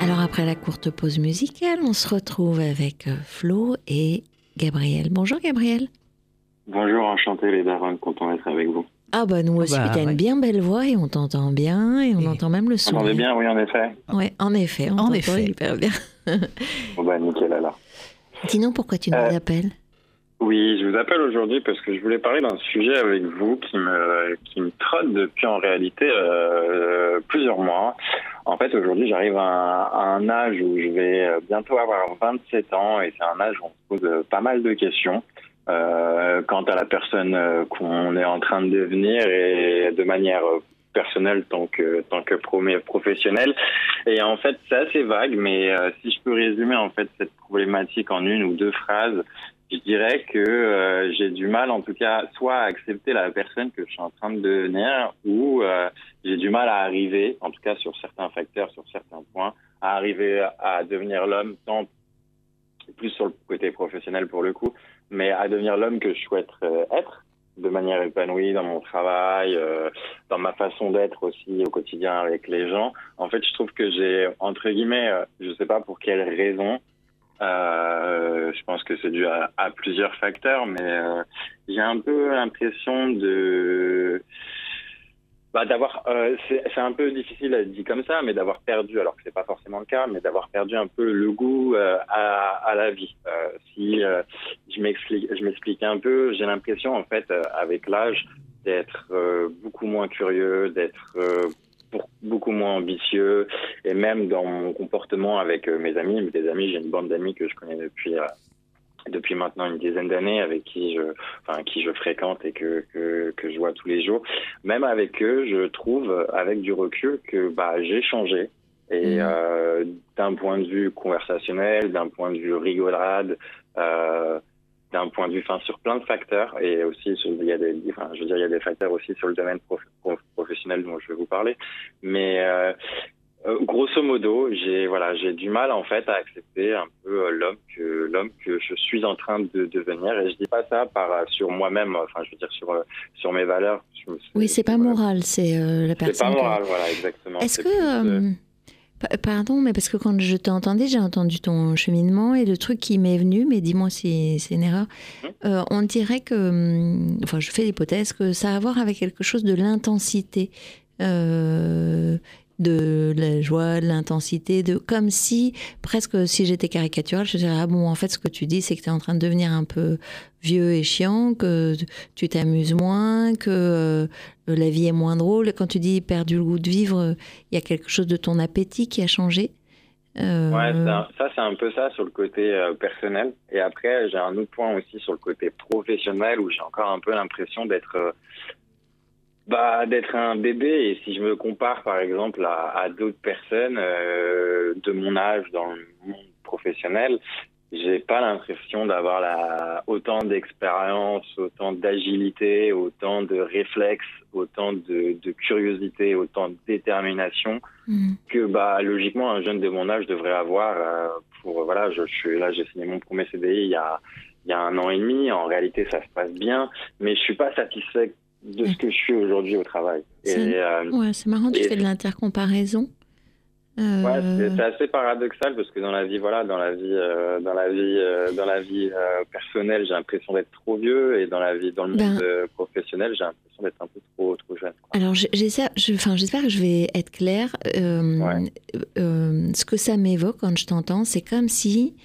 Alors après la courte pause musicale, on se retrouve avec euh, Flo et Gabriel. Bonjour Gabriel. Bonjour, enchanté les Daronnes, content d'être avec vous. Ah bah nous aussi, Bah, t'as ouais. une bien belle voix et on t'entend bien et on Et- entend même le son. entendez bien, oui, en effet. Ouais, en effet, on En t'entend effet. hyper bien. Bon, bah, nickel alors. Dis-nous pourquoi tu nous Euh, appelles? Oui, je vous appelle aujourd'hui parce que je voulais parler d'un sujet avec vous qui me, qui me trotte depuis en réalité euh, plusieurs mois. En fait, aujourd'hui, j'arrive à, un- âge où je vais euh, bientôt avoir 27 ans et c'est un âge où on se pose euh, pas mal de questions. Euh, quant à la personne euh, qu'on est en train de devenir et de manière euh, personnelle tant que tant que pro- professionnelle et en fait c'est assez vague mais euh, si je peux résumer en fait cette problématique en une ou deux phrases je dirais que euh, j'ai du mal en tout cas soit à accepter la personne que je suis en train de devenir ou euh, j'ai du mal à arriver en tout cas sur certains facteurs sur certains points à arriver à devenir l'homme tant plus sur le côté professionnel pour le coup mais à devenir l'homme que je souhaite euh, être de manière épanouie dans mon travail, dans ma façon d'être aussi au quotidien avec les gens. En fait, je trouve que j'ai, entre guillemets, je sais pas pour quelle raison, euh, je pense que c'est dû à, plusieurs facteurs, mais euh, j'ai un peu l'impression de bah, d'avoir euh, c'est un peu difficile à dire comme ça mais d'avoir perdu alors que c'est pas forcément le cas mais d'avoir perdu un peu le goût à, la vie. Si je m'explique un peu j'ai l'impression en fait avec l'âge d'être beaucoup moins curieux d'être beaucoup moins ambitieux. Et même dans mon comportement avec euh, mes amis des amis j'ai une bande d'amis que je connais depuis euh, depuis maintenant une dizaine d'années avec qui je enfin qui je fréquente et que, que que je vois tous les jours. Même avec eux je trouve avec du recul que bah j'ai changé. Et Mhm. euh, d'un point de vue conversationnel d'un point de vue rigolade euh, d'un point de vue enfin sur plein de facteurs et aussi sur, il y a des enfin je veux dire il y a des facteurs aussi sur le domaine prof- prof- professionnel dont je vais vous parler mais euh, euh, grosso modo, j'ai voilà, j'ai du mal en fait à accepter un peu euh, l'homme que l'homme que je suis en train de devenir et je dis pas ça par sur moi-même, enfin je veux dire sur sur mes valeurs. Je Oui, c'est pas moral, c'est euh, la C'est personne. pas que- moral, voilà, exactement. Est-ce C'est que. plus, euh, Pardon, mais parce que quand je t'entendais, j'ai entendu ton cheminement et le truc qui m'est venu, mais dis-moi si c'est une erreur. Mhm. Euh, on dirait que, hum, enfin, je fais l'hypothèse que ça a à voir avec quelque chose de l'intensité, euh, de la joie, de l'intensité, de comme si presque si j'étais caricaturale, je dirais ah bon, en fait, ce que tu dis, c'est que tu es en train de devenir un peu vieux et chiant, que tu t'amuses moins, que euh, la vie est moins drôle. Quand tu dis perdu le goût de vivre, il y a quelque chose de ton appétit qui a changé? Euh, Ouais, ça c'est un peu ça sur le côté euh, personnel. Et après, j'ai un autre point aussi sur le côté professionnel où j'ai encore un peu l'impression d'être euh, bah, d'être un bébé. Et si je me compare par exemple à, à d'autres personnes euh, de mon âge dans le monde professionnel, j'ai pas l'impression d'avoir la autant d'expérience, autant d'agilité, autant de réflexes, autant de, de curiosité, autant de détermination mhm. que bah logiquement un jeune de mon âge devrait avoir euh, pour voilà je, je suis là j'ai signé mon premier CDI il y a il y a un an et demi en réalité ça se passe bien mais je suis pas satisfait de ce que je suis aujourd'hui au travail C'est- euh, Ouais, c'est marrant, tu Et- fais de l'intercomparaison. Euh, ouais c'est assez paradoxal parce que dans la vie voilà dans la vie euh, dans la vie dans la vie personnelle j'ai l'impression d'être trop vieux et dans la vie dans le monde Ben- professionnel j'ai l'impression d'être un peu trop trop jeune quoi. Alors, j'essaie- je- j'espère que je vais être claire. Ouais. ce que ça m'évoque quand je t'entends, c'est comme si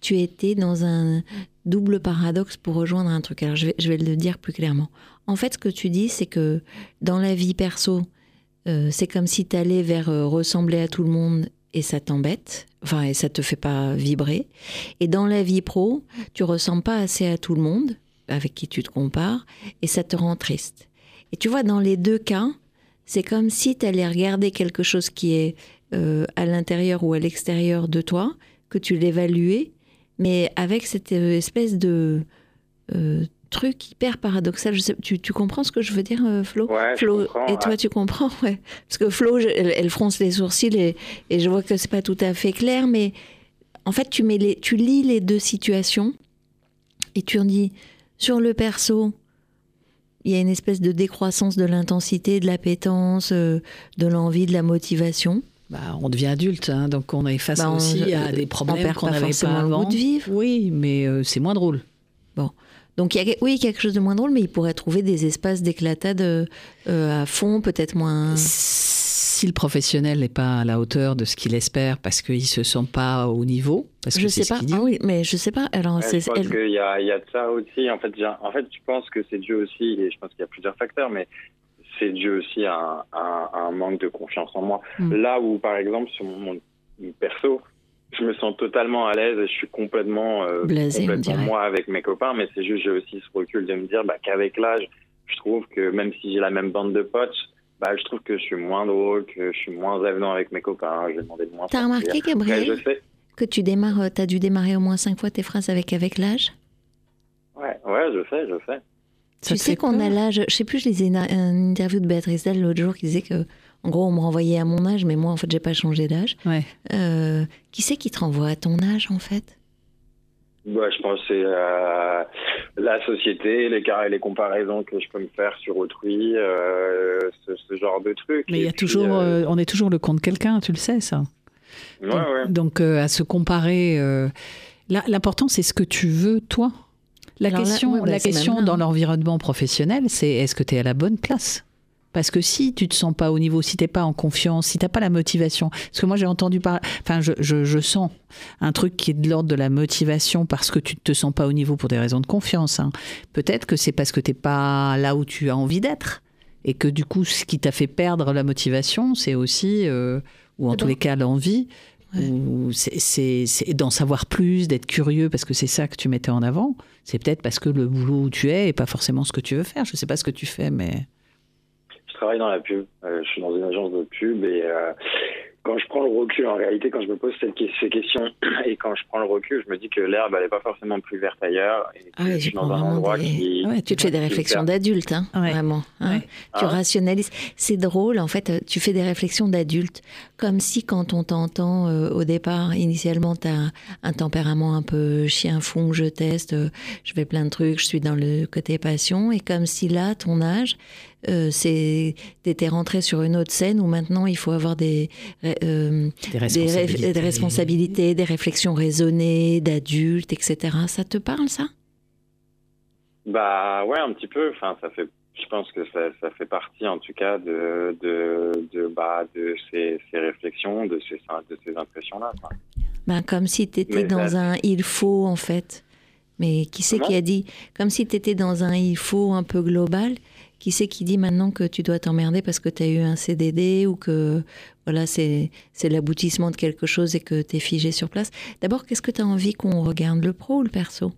tu étais dans un double paradoxe pour rejoindre un truc. Alors, je vais, je vais le dire plus clairement. En fait, ce que tu dis, c'est que dans la vie perso, euh, c'est comme si tu allais vers euh, ressembler à tout le monde et ça t'embête, enfin, et ça te fait pas vibrer. Et dans la vie pro, tu ressembles pas assez à tout le monde avec qui tu te compares et ça te rend triste. Et tu vois, dans les deux cas, c'est comme si tu allais regarder quelque chose qui est euh, à l'intérieur ou à l'extérieur de toi, que tu l'évaluais, mais avec cette espèce de truc hyper paradoxal. Je sais, tu, tu comprends ce que je veux dire, euh, Flo? Ouais, Flo, et ouais. toi, tu comprends, ouais. Parce que Flo, je- elle, elle fronce les sourcils et, et je vois que c'est pas tout à fait clair, mais en fait, tu, mets les, tu lis les deux situations et tu en dis sur le perso, il y a une espèce de décroissance de l'intensité, de l'appétence, euh, de l'envie, de la motivation. Bah, on devient adulte, hein, donc on est face Bah, on- aussi à euh, des problèmes qu'on pas n'avait forcément pas le goût avant. de vivre. Oui, mais euh, c'est moins drôle. Bon. Donc il y a, oui, quelque chose de moins drôle, mais il pourrait trouver des espaces d'éclatade euh, euh, à fond, peut-être moins. Si le professionnel n'est pas à la hauteur de ce qu'il espère parce qu'il se sent pas au niveau, parce que Je c'est sais ce pas. qu'il dit. Ah oui, mais je sais pas. Alors, Ouais, je pense elle- qu'il y a, il y a de ça aussi. En fait, en fait, je pense que c'est dû aussi, et je pense qu'il y a plusieurs facteurs, mais c'est dû aussi à un, à un- à un manque de confiance en moi. Mm. Là où, par exemple, sur mon monde perso, je me sens totalement à l'aise et je suis complètement, euh, Blasé, complètement moi avec mes copains, mais c'est juste, j'ai aussi ce recul de me dire bah, qu'avec l'âge, je trouve que même si j'ai la même bande de potes, bah, je trouve que je suis moins drôle, que je suis moins avenant avec mes copains, je vais demander de moins T'as remarqué, Après, Gabriel, je sais. que tu démarres, t'as dû démarrer au moins cinq fois tes phrases avec avec l'âge? Ouais, ouais, je sais, je sais. Ça Tu sais qu'on a l'âge. Je sais plus, je lisais une, une interview de Béatrice Dalle l'autre jour qui disait que, en gros, on me renvoyait à mon âge, mais moi, en fait, j'ai pas changé d'âge. Ouais. Euh, qui c'est qui te renvoie à ton âge, en fait? Ouais, je pense que c'est euh, la société, les, les comparaisons que je peux me faire sur autrui, euh, ce, ce genre de trucs. Mais il y a puis, toujours, euh, euh, on est toujours le compte de quelqu'un, tu le sais ça. ouais, donc, ouais. donc, euh, à se comparer, euh, là, l'important c'est ce que tu veux toi. La Alors là, question, ouais, bah, la c'est question dans hein. l'environnement professionnel, c'est est-ce que tu es à la bonne place? Parce que si tu te sens pas au niveau, si t'es pas en confiance, si t'as pas la motivation, parce que moi j'ai entendu parler, enfin je, je, je sens un truc qui est de l'ordre de la motivation parce que tu te sens pas au niveau pour des raisons de confiance. hein. Peut-être que c'est parce que t'es pas là où tu as envie d'être et que du coup ce qui t'a fait perdre la motivation, c'est aussi, euh, ou en tous les cas l'envie, ou c'est- d'en savoir plus, d'être curieux parce que c'est ça que tu mettais en avant. C'est peut-être parce que le boulot où tu es est pas forcément ce que tu veux faire. Je sais pas ce que tu fais, mais travaille dans la pub. Euh, je suis dans une agence de pub et euh, quand je prends le recul, en réalité, quand je me pose cette, ces questions et quand je prends le recul, je me dis que l'herbe, elle n'est pas forcément plus verte ailleurs. Et que Ah oui, je tu suis dans prends un endroit des- qui. Ouais, Tu te fais des réflexions d'adulte, hein, Ouais. vraiment. hein. Ouais. Tu Ah. rationalises. C'est drôle, en fait, tu fais des réflexions d'adulte. Comme si quand on t'entend euh, au départ, initialement, tu as un tempérament un peu chien fou, je teste, euh, je fais plein de trucs, je suis dans le côté passion. Et comme si là, ton âge, euh, c'est t'étais rentré sur une autre scène où maintenant il faut avoir des, euh, des responsabilités. des responsabilités, des réflexions raisonnées, d'adulte, etc. Ça te parle, ça? Bah ouais, un petit peu. Enfin, ça fait. Je pense que ça, ça fait partie, en tout cas, de de de bah de ces, ces réflexions, de ces de ces impressions-là. quoi. Ben, comme si tu étais Mais dans ça- un il faut, en fait. Mais qui c'est qui a dit? Comme si tu étais dans un il faut un peu global. Qui c'est qui dit maintenant que tu dois t'emmerder parce que tu as eu un CDD ou que voilà c'est c'est l'aboutissement de quelque chose et que tu es figé sur place D'abord, qu'est-ce que tu as envie qu'on regarde, le pro ou le perso?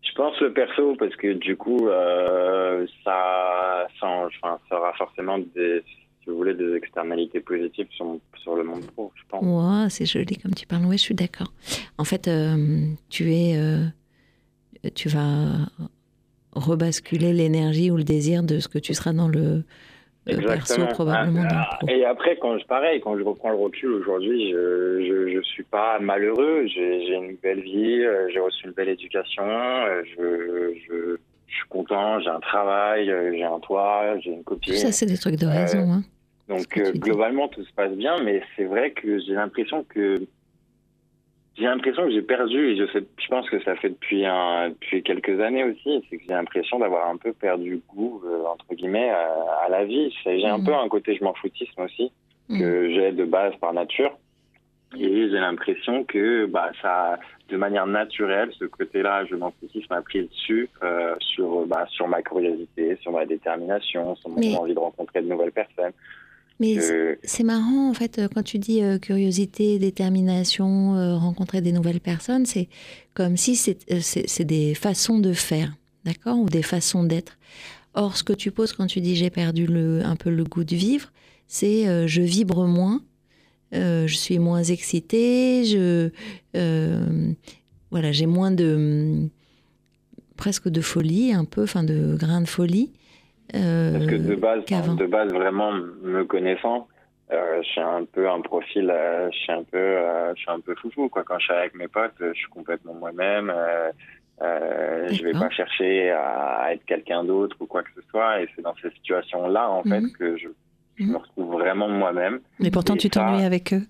Je pense le perso parce que du coup, euh, ça, ça, en- enfin, ça aura forcément des, si vous voulez, des externalités positives sur, sur le monde pro, je pense. Ouais, c'est joli comme tu parles. Oui, je suis d'accord. En fait, euh, tu es, euh, tu vas rebasculer l'énergie ou le désir de ce que tu seras dans le euh, perso probablement dans le Ah, pro. Et après, quand je, pareil, quand je reprends le recul aujourd'hui, je, je, je suis pas malheureux. J'ai une belle vie, euh, j'ai reçu une belle éducation, euh, je, je, suis content, j'ai un travail, j'ai un toit, j'ai une copine. Tout ça, c'est des trucs de Euh, raison. hein. Donc euh, globalement tout se passe bien, mais c'est vrai que j'ai l'impression que j'ai l'impression que j'ai perdu et je sais, je pense que ça fait depuis un, depuis quelques années aussi, c'est que j'ai l'impression d'avoir un peu perdu goût euh, entre guillemets à, à la vie. J'ai un Mhm. peu un côté je m'en foutisme aussi que j'ai de base par nature. Et j'ai l'impression que bah, ça, de manière naturelle, ce côté-là, je m'en foutisme a pris le dessus euh, sur, bah, sur ma curiosité, sur ma détermination, sur mon Mais- envie de rencontrer de nouvelles personnes. Mais c'est- marrant, en fait, quand tu dis euh, curiosité, détermination, euh, rencontrer des nouvelles personnes, c'est comme si c'est euh, c'est- des façons de faire, d'accord Ou des façons d'être. Or, ce que tu poses quand tu dis j'ai perdu le, un peu le goût de vivre, c'est je vibre moins, je suis moins excitée, je, voilà, j'ai moins de presque de folie, un peu, enfin de grains de folie. Euh, Parce que de base, qu'avant. de base vraiment me connaissant, euh, je suis un peu un profil, euh, je suis un peu, euh, je suis un peu foufou quoi. Quand je suis avec mes potes, euh, je suis complètement moi-même. euh, Euh, je vais pas chercher à être quelqu'un d'autre ou quoi que ce soit. Et c'est dans ces situations-là, en fait, Mhm. que je, je Mhm. me retrouve vraiment moi-même. Mais pourtant, Et tu t'ennuies avec eux.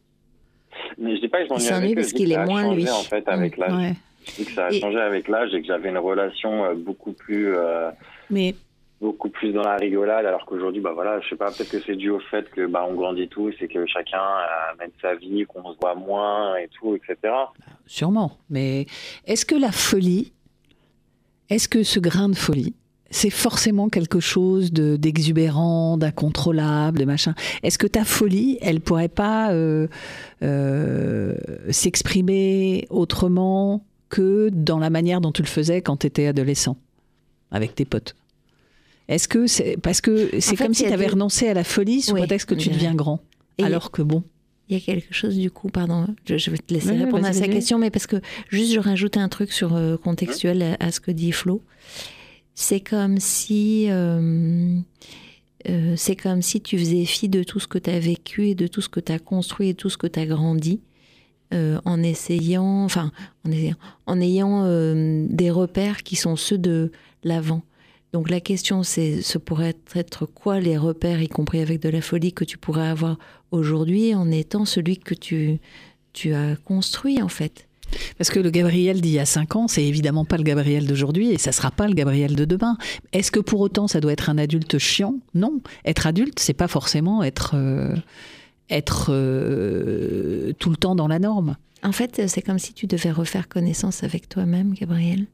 Mais je dis pas que je m'ennuie avec eux, parce qu'il est moins changé, lui. en fait, avec l'âge. Ouais. Je dis que ça a Et- changé avec l'âge et que j'avais une relation euh, beaucoup plus... euh, Mais beaucoup plus dans la rigolade alors qu'aujourd'hui bah voilà je sais pas peut-être que c'est dû au fait que bah on grandit tous et que chacun euh, mène sa vie qu'on se voit moins et tout etc Sûrement. Mais est-ce que la folie, est-ce que ce grain de folie, c'est forcément quelque chose de d'exubérant, d'incontrôlable, de machin? Est-ce que ta folie, elle pourrait pas euh, euh, s'exprimer autrement que dans la manière dont tu le faisais quand tu étais adolescent, avec tes potes? Est-ce que c'est parce que c'est comme si tu avais renoncé à la folie sous Oui, prétexte que tu deviens grand Et- alors que bon Il y a quelque chose du coup, pardon, je, je vais te laisser Oui, répondre à sa question, mais parce que juste je rajoute un truc sur euh, contextuel à, à ce que dit Flo. C'est comme si euh, euh, c'est comme si tu faisais fi de tout ce que tu as vécu et de tout ce que tu as construit et tout ce que tu as grandi euh, en essayant, enfin en essayant, en ayant euh, des repères qui sont ceux de l'avant. Donc la question, c'est ce pourrait être quoi les repères, y compris avec de la folie, que tu pourrais avoir aujourd'hui en étant celui que tu, tu as construit en fait? Parce que le Gabriel d'il y a 5 ans, c'est évidemment pas le Gabriel d'aujourd'hui et ça sera pas le Gabriel de demain. Est-ce que pour autant ça doit être un adulte chiant? Non. Être adulte, c'est pas forcément être, euh, être euh, tout le temps dans la norme. En fait, c'est comme si tu devais refaire connaissance avec toi-même, Gabriel.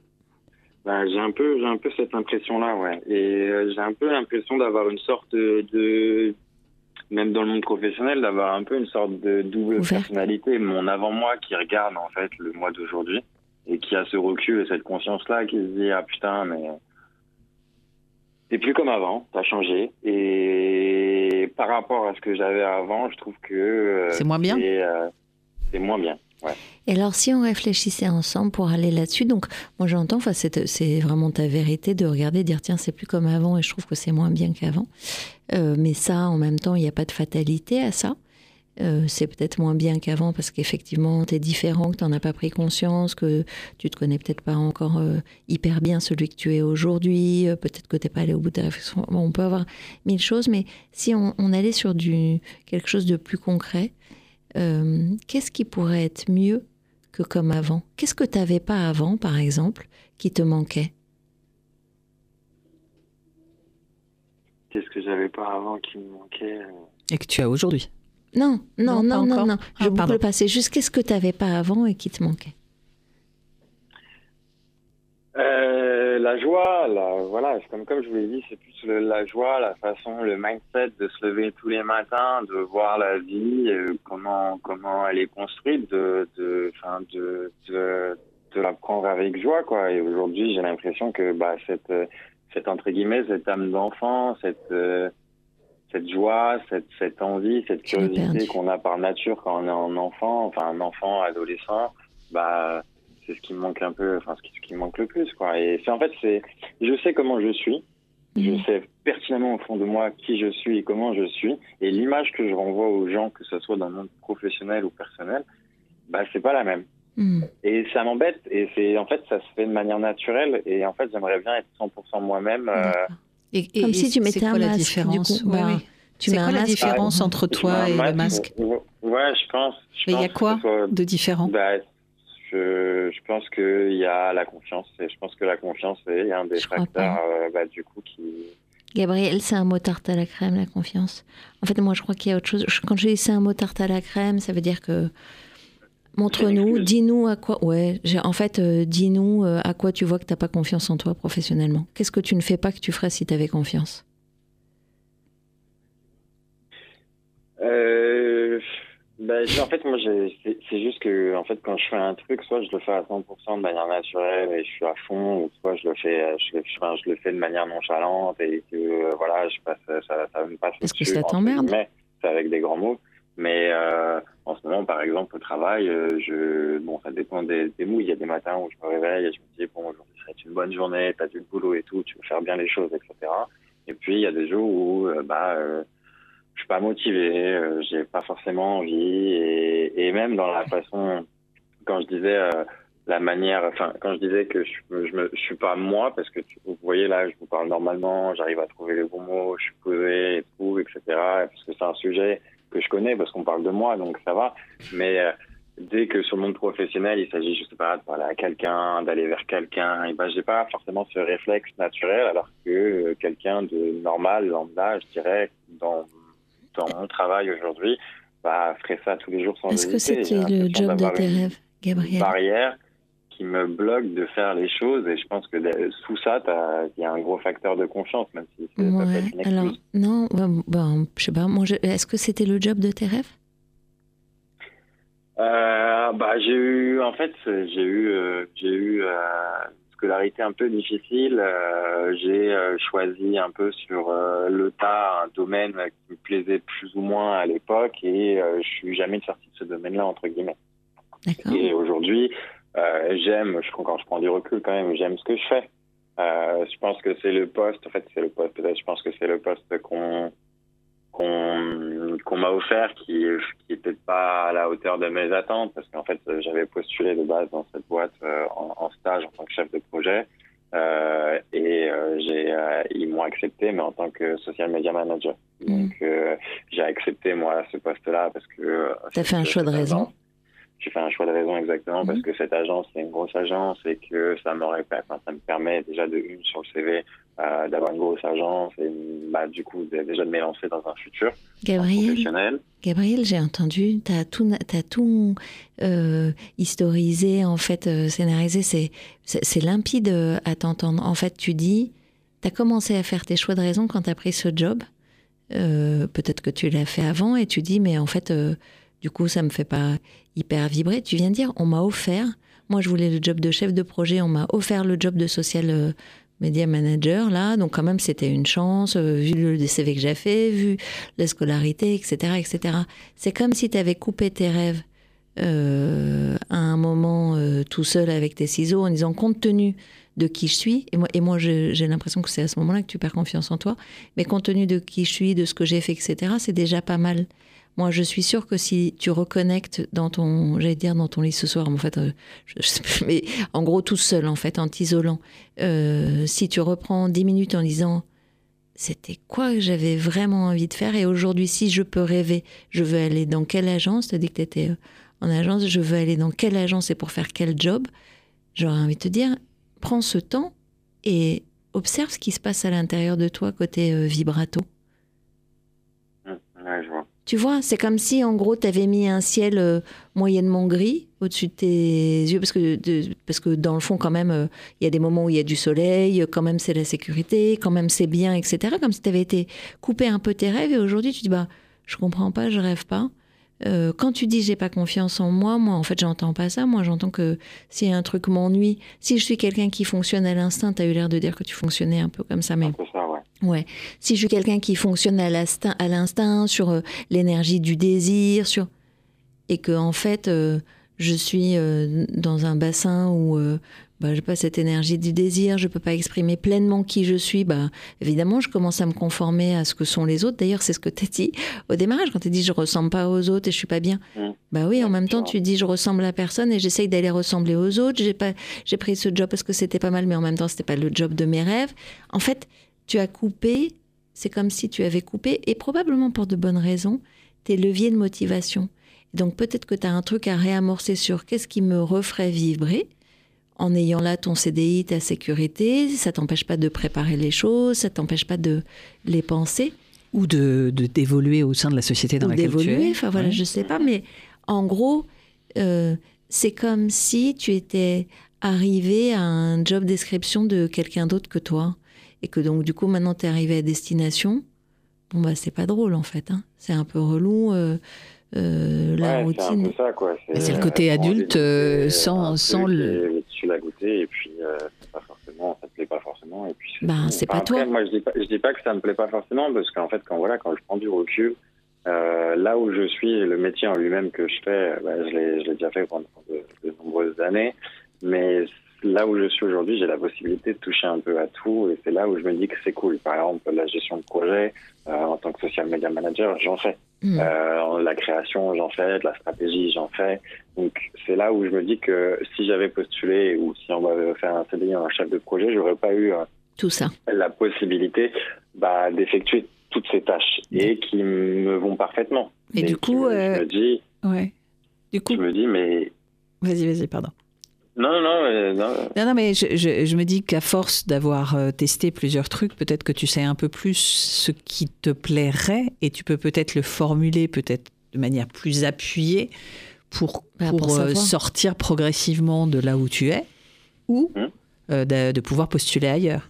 Bah, j'ai un peu j'ai un peu cette impression là ouais. Et euh, j'ai un peu l'impression d'avoir une sorte de, de- même dans le monde professionnel d'avoir un peu une sorte de double Ouvert. personnalité. Mon avant moi qui regarde en fait le moi d'aujourd'hui et qui a ce recul et cette conscience là qui se dit ah putain mais t'es plus comme avant t'as changé. Et par rapport à ce que j'avais avant je trouve que euh, C'est moins bien. c'est, euh, c'est moins bien Et alors, si on réfléchissait ensemble pour aller là-dessus, donc moi j'entends, enfin, c'est vraiment ta vérité de regarder, dire tiens, c'est plus comme avant et je trouve que c'est moins bien qu'avant. Euh, mais ça, en même temps, il n'y a pas de fatalité à ça. Euh, c'est peut-être moins bien qu'avant parce qu'effectivement, tu es différent, que tu n'en as pas pris conscience, que tu te connais peut-être pas encore euh, hyper bien celui que tu es aujourd'hui, peut-être que tu n'es pas allé au bout de ta réflexion. On peut avoir mille choses, mais si on, on allait sur du, quelque chose de plus concret, euh, qu'est-ce qui pourrait être mieux que comme avant? Qu'est-ce que tu n'avais pas avant, par exemple, qui te manquait? Qu'est-ce que j'avais pas avant qui me manquait euh, Et que tu as aujourd'hui? Non, non, Non, non, non, non. Ah, Je boucle pardon. le passé. Juste qu'est-ce que tu n'avais pas avant et qui te manquait? Euh, la joie, la, voilà, c'est comme, comme je vous l'ai dit, c'est plus le- la joie, la façon, le mindset de se lever tous les matins, de voir la vie, euh, comment comment elle est construite, de de enfin de de, de la prendre avec joie quoi. Et aujourd'hui, j'ai l'impression que bah cette euh, cette entre guillemets cette âme d'enfant, cette euh, cette joie, cette cette envie, cette curiosité qu'on a par nature quand on est un enfant, enfin un enfant, adolescent, bah ce qui me manque un peu, enfin ce qui, ce qui me manque le plus, quoi. Et c'est en fait, c'est, je sais comment je suis, je Mhm. sais pertinemment au fond de moi qui je suis et comment je suis, et l'image que je renvoie aux gens, que ce soit dans le monde professionnel ou personnel, bah c'est pas la même. Hmm. Et ça m'embête, et c'est en fait ça se fait de manière naturelle, et en fait j'aimerais bien être 100% moi-même. euh. Et, Comme si tu mettais quoi un la masque, du différence coup. Ouais, Bah, oui. Tu C'est mets quoi un la masque différence entre toi un et le masque Ouais, je pense. je Mais il y a quoi soit- de différent Bah, je pense qu'il y a la confiance. Et je pense que la confiance est un des Je facteurs euh, bah, du coup qui. Gabriel, c'est un mot tarte à la crème, la confiance. En fait, moi, je crois qu'il y a autre chose. Je- Quand je dis c'est un mot tarte à la crème, ça veut dire que montre-nous, dis-nous à quoi. Ouais, en fait, euh, dis-nous euh, à quoi tu vois que t'as pas confiance en toi professionnellement. Qu'est-ce que tu ne fais pas que tu ferais si tu avais confiance? Euh, bah, en fait, moi, c'est c'est juste que en fait, quand je fais un truc, soit je le fais à 100% de manière naturelle et je suis à fond, ou soit je le fais, euh, je, le- enfin, je le fais de manière nonchalante et que euh, voilà, je passe, ça, ça me passe. Est-ce que ça t'emmerde. C'est avec des grands mots. Mais euh, en ce moment, par exemple, au travail, euh, je, bon, ça dépend des, des moods. Il y a des matins où je me réveille et je me dis, bon, aujourd'hui, être une bonne journée, t'as du boulot et tout, tu veux faire bien les choses, etc. Et puis, il y a des jours où, euh, bah, euh, je suis pas motivé, euh, j'ai pas forcément envie, et, et même dans la façon, quand je disais, euh, la manière, enfin, quand je disais que je, je, je suis pas moi, parce que vous voyez là, je vous parle normalement, j'arrive à trouver les bons mots, je suis posé et tout, etc. Parce que c'est un sujet que je connais, parce qu'on parle de moi, donc ça va. Mais euh, dès que sur le monde professionnel, il s'agit, je sais pas, de parler à quelqu'un, d'aller vers quelqu'un, et ben, j'ai pas forcément ce réflexe naturel, alors que euh, quelqu'un de normal, lambda, je dirais, dans, dans mon travail aujourd'hui, bah, ferait ça tous les jours sans Est-ce que c'était le job de tes rêves, Gabriel barrière qui me bloque de faire les choses et je pense que sous ça il y a un gros facteur de confiance même si ouais, peut être une alors non bon, je sais pas est-ce que c'était le job de tes rêves? Euh, bah j'ai eu en fait j'ai eu euh, j'ai eu euh, scolarité un peu difficile euh, j'ai euh, choisi un peu sur euh, le tas un domaine qui me plaisait plus ou moins à l'époque et je suis jamais sorti de ce domaine-là entre guillemets et aujourd'hui euh, j'aime, je, quand je prends du recul quand même, j'aime ce que je fais. Euh, je pense que c'est le poste, en fait c'est le poste peut-être, je pense que c'est le poste qu'on qu'on m'a offert qui qui était pas à la hauteur de mes attentes parce qu'en fait j'avais postulé de base dans cette boîte euh, en, en, stage en tant que chef de projet euh, et euh, j'ai ils m'ont accepté mais en tant que social media manager. Mmh. donc j'ai accepté moi ce poste là parce que t'as fait un choix de raison j'ai fait un choix de raison exactement parce mhm. que cette agence c'est une grosse agence et que ça m'aurait enfin, ça me permet déjà de une sur le CV euh, d'avoir une grosse agence et bah, du coup de, déjà de m'élancer dans un futur Gabriel, professionnel. Gabriel, j'ai entendu, tu as tout, as tout euh, historisé, en fait, euh, scénarisé, c'est, c'est limpide à t'entendre. En fait, tu dis, tu as commencé à faire tes choix de raison quand tu as pris ce job. Peut-être que tu l'as fait avant et tu dis, mais en fait, du coup, ça me fait pas hyper vibrer. Tu viens de dire, on m'a offert. Moi, je voulais le job de chef de projet. On m'a offert le job de social euh, media manager, là. Donc, quand même, c'était une chance, euh, vu le CV que j'ai fait, vu la scolarité, etc., etc. C'est comme si tu avais coupé tes rêves euh, à un moment tout seul avec tes ciseaux en disant, compte tenu de qui je suis, et moi, et moi j'ai l'impression que c'est à ce moment-là que tu perds confiance en toi, mais compte tenu de qui je suis, de ce que j'ai fait, etc., c'est déjà pas mal. Moi, je suis sûre que si tu reconnectes dans ton, j'allais dire dans ton lit ce soir, mais en fait, euh, en gros tout seul, en fait, en t'isolant, euh, si tu reprends dix minutes en disant c'était quoi que j'avais vraiment envie de faire et aujourd'hui, si je peux rêver, je veux aller dans quelle agence? Tu dit que tu étais euh, en agence, je veux aller dans quelle agence et pour faire quel job? J'aurais envie de te dire, prends ce temps et observe ce qui se passe à l'intérieur de toi côté vibrato. Tu vois, c'est comme si en gros tu avais mis un ciel euh, moyennement gris au-dessus de tes yeux, parce que, parce que dans le fond, quand même, euh, il y a des moments où il y a du soleil, quand même c'est la sécurité, quand même c'est bien, etc. Comme si tu avais été coupé un peu tes rêves et aujourd'hui tu dis, bah, je comprends pas, je rêve pas. Euh, quand tu dis j'ai pas confiance en moi, moi en fait j'entends pas ça. Moi j'entends que si un truc m'ennuie, si je suis quelqu'un qui fonctionne à l'instinct, tu as eu l'air de dire que tu fonctionnais un peu comme ça, mais ouais. Si je suis quelqu'un qui fonctionne à l'instinct, sur euh, l'énergie du désir, sur et que en fait euh, je suis euh, dans un bassin où bah, j'ai pas cette énergie du désir, je peux pas exprimer pleinement qui je suis, bah évidemment je commence à me conformer à ce que sont les autres. D'ailleurs c'est ce que tu as dit au démarrage quand tu dis je ressemble pas aux autres et je suis pas bien. Mmh. Bah oui, en même temps tu dis je ressemble à personne et j'essaye d'aller ressembler aux autres. J'ai pas j'ai pris ce job parce que c'était pas mal, mais en même temps c'était pas le job de mes rêves. En fait tu as coupé, c'est comme si tu avais coupé, et probablement pour de bonnes raisons, tes leviers de motivation. Donc peut-être que tu as un truc à réamorcer sur qu'est-ce qui me referait vibrer, en ayant là ton CDI, ta sécurité, ça t'empêche pas de préparer les choses, ça t'empêche pas de les penser. Ou de d'évoluer au sein de la société dans laquelle tu es. Enfin voilà, je sais pas, mais en gros, euh, c'est comme si tu étais arrivé à un job description de quelqu'un d'autre que toi et que donc du coup maintenant tu es arrivé à destination, bon bah c'est pas drôle en fait, hein. c'est un peu relou. Euh, euh, la routine. C'est le côté adulte euh, sans, sans le. Tu l'as goûté et puis pas forcément, ça te plaît pas forcément. Et puis ben, c'est pas toi. Moi je dis pas, je dis pas que ça me plaît pas forcément parce qu'en fait quand voilà quand je prends du recul, là où je suis, le métier en lui-même que je fais, bah, je l'ai déjà fait pendant de, de nombreuses années, mais là où je suis aujourd'hui, j'ai la possibilité de toucher un peu à tout et c'est là où je me dis que c'est cool. Par exemple, la gestion de projet, euh, en tant que social media manager, j'en fais. Mm. Euh, la création, j'en fais. De la stratégie, j'en fais. Donc, c'est là où je me dis que si j'avais postulé ou si on m'avait fait un CDI en chef de projet, j'aurais pas eu euh, Tout ça. la possibilité bah, d'effectuer toutes ces tâches et qui me vont parfaitement. Et du coup, je me dis, Ouais. Du coup, je me dis, mais vas-y, vas-y, pardon. Non, non, non, euh, non. Non, non, mais je, je- je me dis qu'à force d'avoir euh, testé plusieurs trucs, peut-être que tu sais un peu plus ce qui te plairait et tu peux peut-être le formuler peut-être de manière plus appuyée pour, Bah, pour, pour euh, sortir progressivement de là où tu es ou euh, de, de pouvoir postuler ailleurs.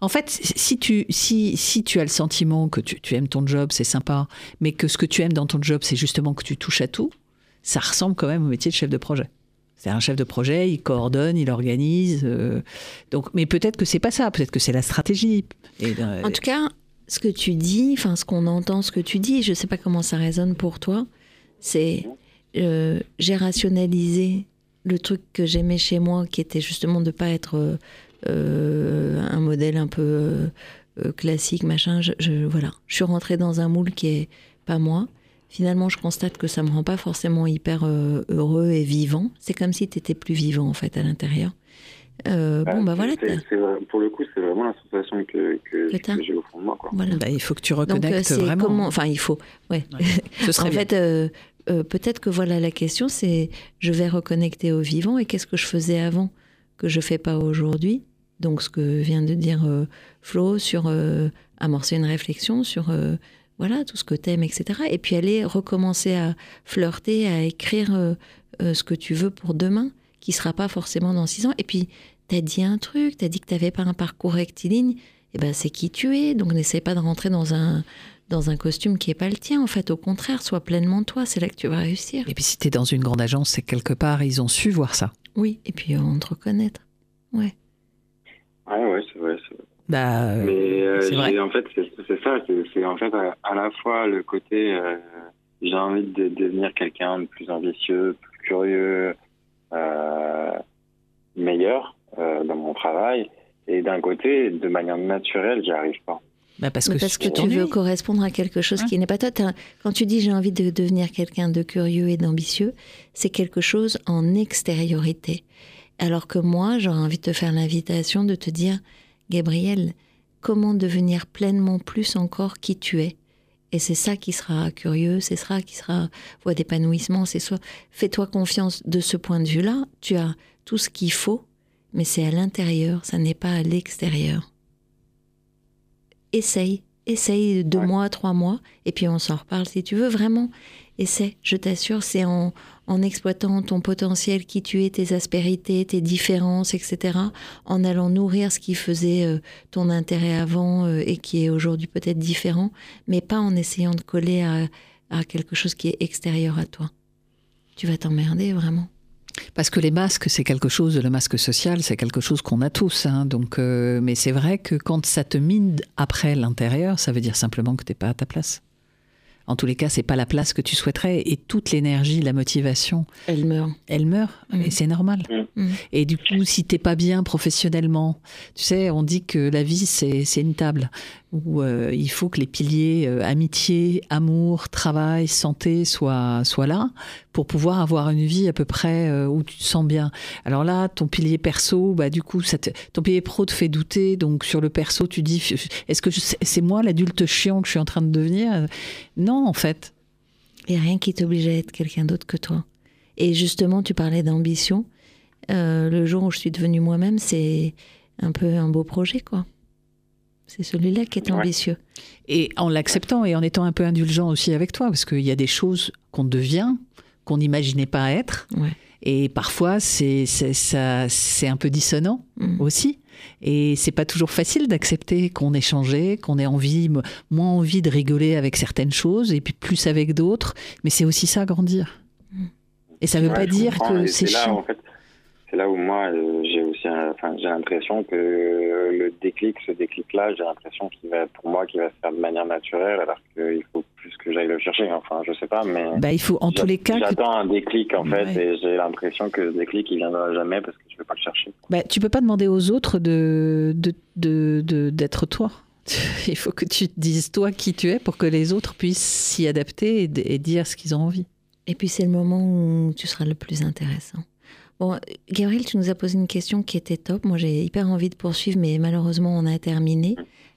En fait, si tu, si, si tu as le sentiment que tu, tu aimes ton job, c'est sympa, mais que ce que tu aimes dans ton job, c'est justement que tu touches à tout, ça ressemble quand même au métier de chef de projet. C'est un chef de projet, il coordonne, il organise. euh, donc, mais peut-être que c'est pas ça, peut-être que c'est la stratégie. Euh, En tout cas, ce que tu dis, enfin ce qu'on entend, ce que tu dis, je sais pas comment ça résonne pour toi, c'est euh, j'ai rationalisé le truc que j'aimais chez moi, qui était justement de pas être euh, un modèle un peu classique, machin. Je, je- voilà, je suis rentrée dans un moule qui est pas moi. Finalement, je constate que ça me rend pas forcément hyper euh, heureux et vivant. C'est comme si tu étais plus vivant en fait à l'intérieur. Euh, bon, bah voilà. Pour le coup, c'est vraiment la sensation que, que, Que j'ai au fond de moi. Quoi. voilà. bah, il faut que tu Donc, euh, reconnectes c'est vraiment. comment Enfin, il faut. Ouais. Ce serait en bien. fait, euh, euh, peut-être que voilà la question, c'est je vais reconnecter au vivant et qu'est-ce que je faisais avant que je fais pas aujourd'hui? Donc, ce que vient de dire euh, Flo sur euh, amorcer une réflexion sur euh, voilà tout ce que t'aimes, etc. Et puis aller recommencer à flirter, à écrire euh, euh, ce que tu veux pour demain, qui sera pas forcément dans six ans. Et puis, t'as dit un truc, t'as dit que t'avais pas un parcours rectiligne. Et ben, c'est qui tu es. Donc, n'essaie pas de rentrer dans un dans un costume qui est pas le tien. En fait, au contraire, sois pleinement toi. C'est là que tu vas réussir. Et puis si tu es dans une grande agence, c'est que quelque part, ils ont su voir ça. Oui. Et puis, on te reconnaître. Ouais. Ouais, ouais, c'est vrai. c'est vrai. Bah, euh, Mais euh, c'est vrai. en fait, c'est c'est ça. C'est en fait à, à la fois le côté euh, j'ai envie de devenir quelqu'un de plus ambitieux, plus curieux, euh, meilleur euh, dans mon travail. Et d'un côté, de manière naturelle, j'y arrive pas. bah, parce Mais que, parce que tu veux correspondre à quelque chose Hein qui n'est pas toi. Quand tu dis j'ai envie de devenir quelqu'un de curieux et d'ambitieux, c'est quelque chose en extériorité. Alors que moi, j'aurais envie de te faire l'invitation de te dire, Gabriel, comment devenir pleinement plus encore qui tu es Et c'est ça qui sera curieux, c'est ça qui sera voie d'épanouissement, c'est soit fais-toi confiance de ce point de vue-là, tu as tout ce qu'il faut, mais c'est à l'intérieur, ça n'est pas à l'extérieur essaye, essaye deux Ouais. mois, trois mois, et puis on s'en reparle si tu veux, vraiment. Essaie, je t'assure, c'est en, en exploitant ton potentiel, qui tu es, tes aspérités, tes différences, etc., en allant nourrir ce qui faisait euh, ton intérêt avant euh, et qui est aujourd'hui peut-être différent, mais pas en essayant de coller à, à quelque chose qui est extérieur à toi. Tu vas t'emmerder, vraiment. Parce que les masques, c'est quelque chose, le masque social, c'est quelque chose qu'on a tous. hein. donc, euh, mais c'est vrai que quand ça te mine après l'intérieur, ça veut dire simplement que tu n'es pas à ta place. En tous les cas, c'est pas la place que tu souhaiterais. Et toute l'énergie, la motivation, Elle meurt. elle meurt. Mm. Et c'est normal. Mm. Et du coup, si t'es pas bien professionnellement, tu sais, on dit que la vie, c'est c'est une table où euh, il faut que les piliers euh, amitié, amour, travail, santé soient, soient là pour pouvoir avoir une vie à peu près euh, où tu te sens bien. Alors là, ton pilier perso, bah du coup, ça ton pilier pro te fait douter. Donc sur le perso, tu dis, est-ce que c'est moi l'adulte chiant que je suis en train de devenir? Non, en fait. Il n'y a rien qui t'oblige à être quelqu'un d'autre que toi. Et justement, tu parlais d'ambition. Le jour où je suis devenue moi-même, c'est un peu un beau projet, quoi. C'est celui-là qui est Ouais. ambitieux. Et en l'acceptant et en étant un peu indulgent aussi avec toi, parce qu'il y a des choses qu'on devient, qu'on n'imaginait pas être. Ouais. Et parfois, c'est un peu dissonant Mm. aussi. Et c'est pas toujours facile d'accepter qu'on ait changé, qu'on ait envie, moins envie de rigoler avec certaines choses et puis plus avec d'autres. Mais c'est aussi ça, grandir. Et ça veut Ouais, pas dire comprends. que c'est chiant. en fait, c'est là où moi, euh, j'ai aussi, enfin, j'ai l'impression que le déclic, ce déclic-là, j'ai l'impression qu'il va, pour moi, qu'il va se faire de manière naturelle, alors qu'il faut plus que j'aille le chercher. Enfin, je sais pas, mais. Bah, il faut en tous les cas. que- J'attends un déclic en fait, et j'ai l'impression que le déclic il viendra jamais parce que je vais pas le chercher. Bah, tu peux pas demander aux autres de de- de- de- d'être toi. Il faut que tu te dises toi qui tu es pour que les autres puissent s'y adapter et dire ce qu'ils ont envie. Et puis c'est le moment où tu seras le plus intéressant. Bon, Gabriel, tu nous as posé une question qui était top. Moi, j'ai hyper envie de poursuivre, mais malheureusement, on a terminé.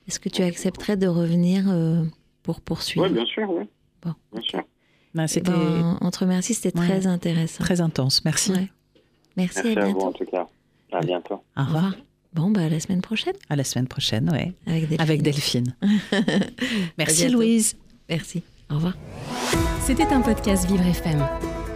Est-ce que tu accepterais de revenir euh, pour poursuivre? Oui, bien sûr, oui. Bon, Bien sûr. Ben, C'était Ben, on te remercie, c'était Ouais. très intéressant. très intense. Merci. Ouais. Merci, Merci à à vous bientôt. en tout cas. À bientôt. Au revoir. Bon, bah, à la semaine prochaine À la semaine prochaine, ouais. avec Delphine. Avec Delphine. Merci. Louise. Merci. Au revoir. C'était un podcast Vivre FM.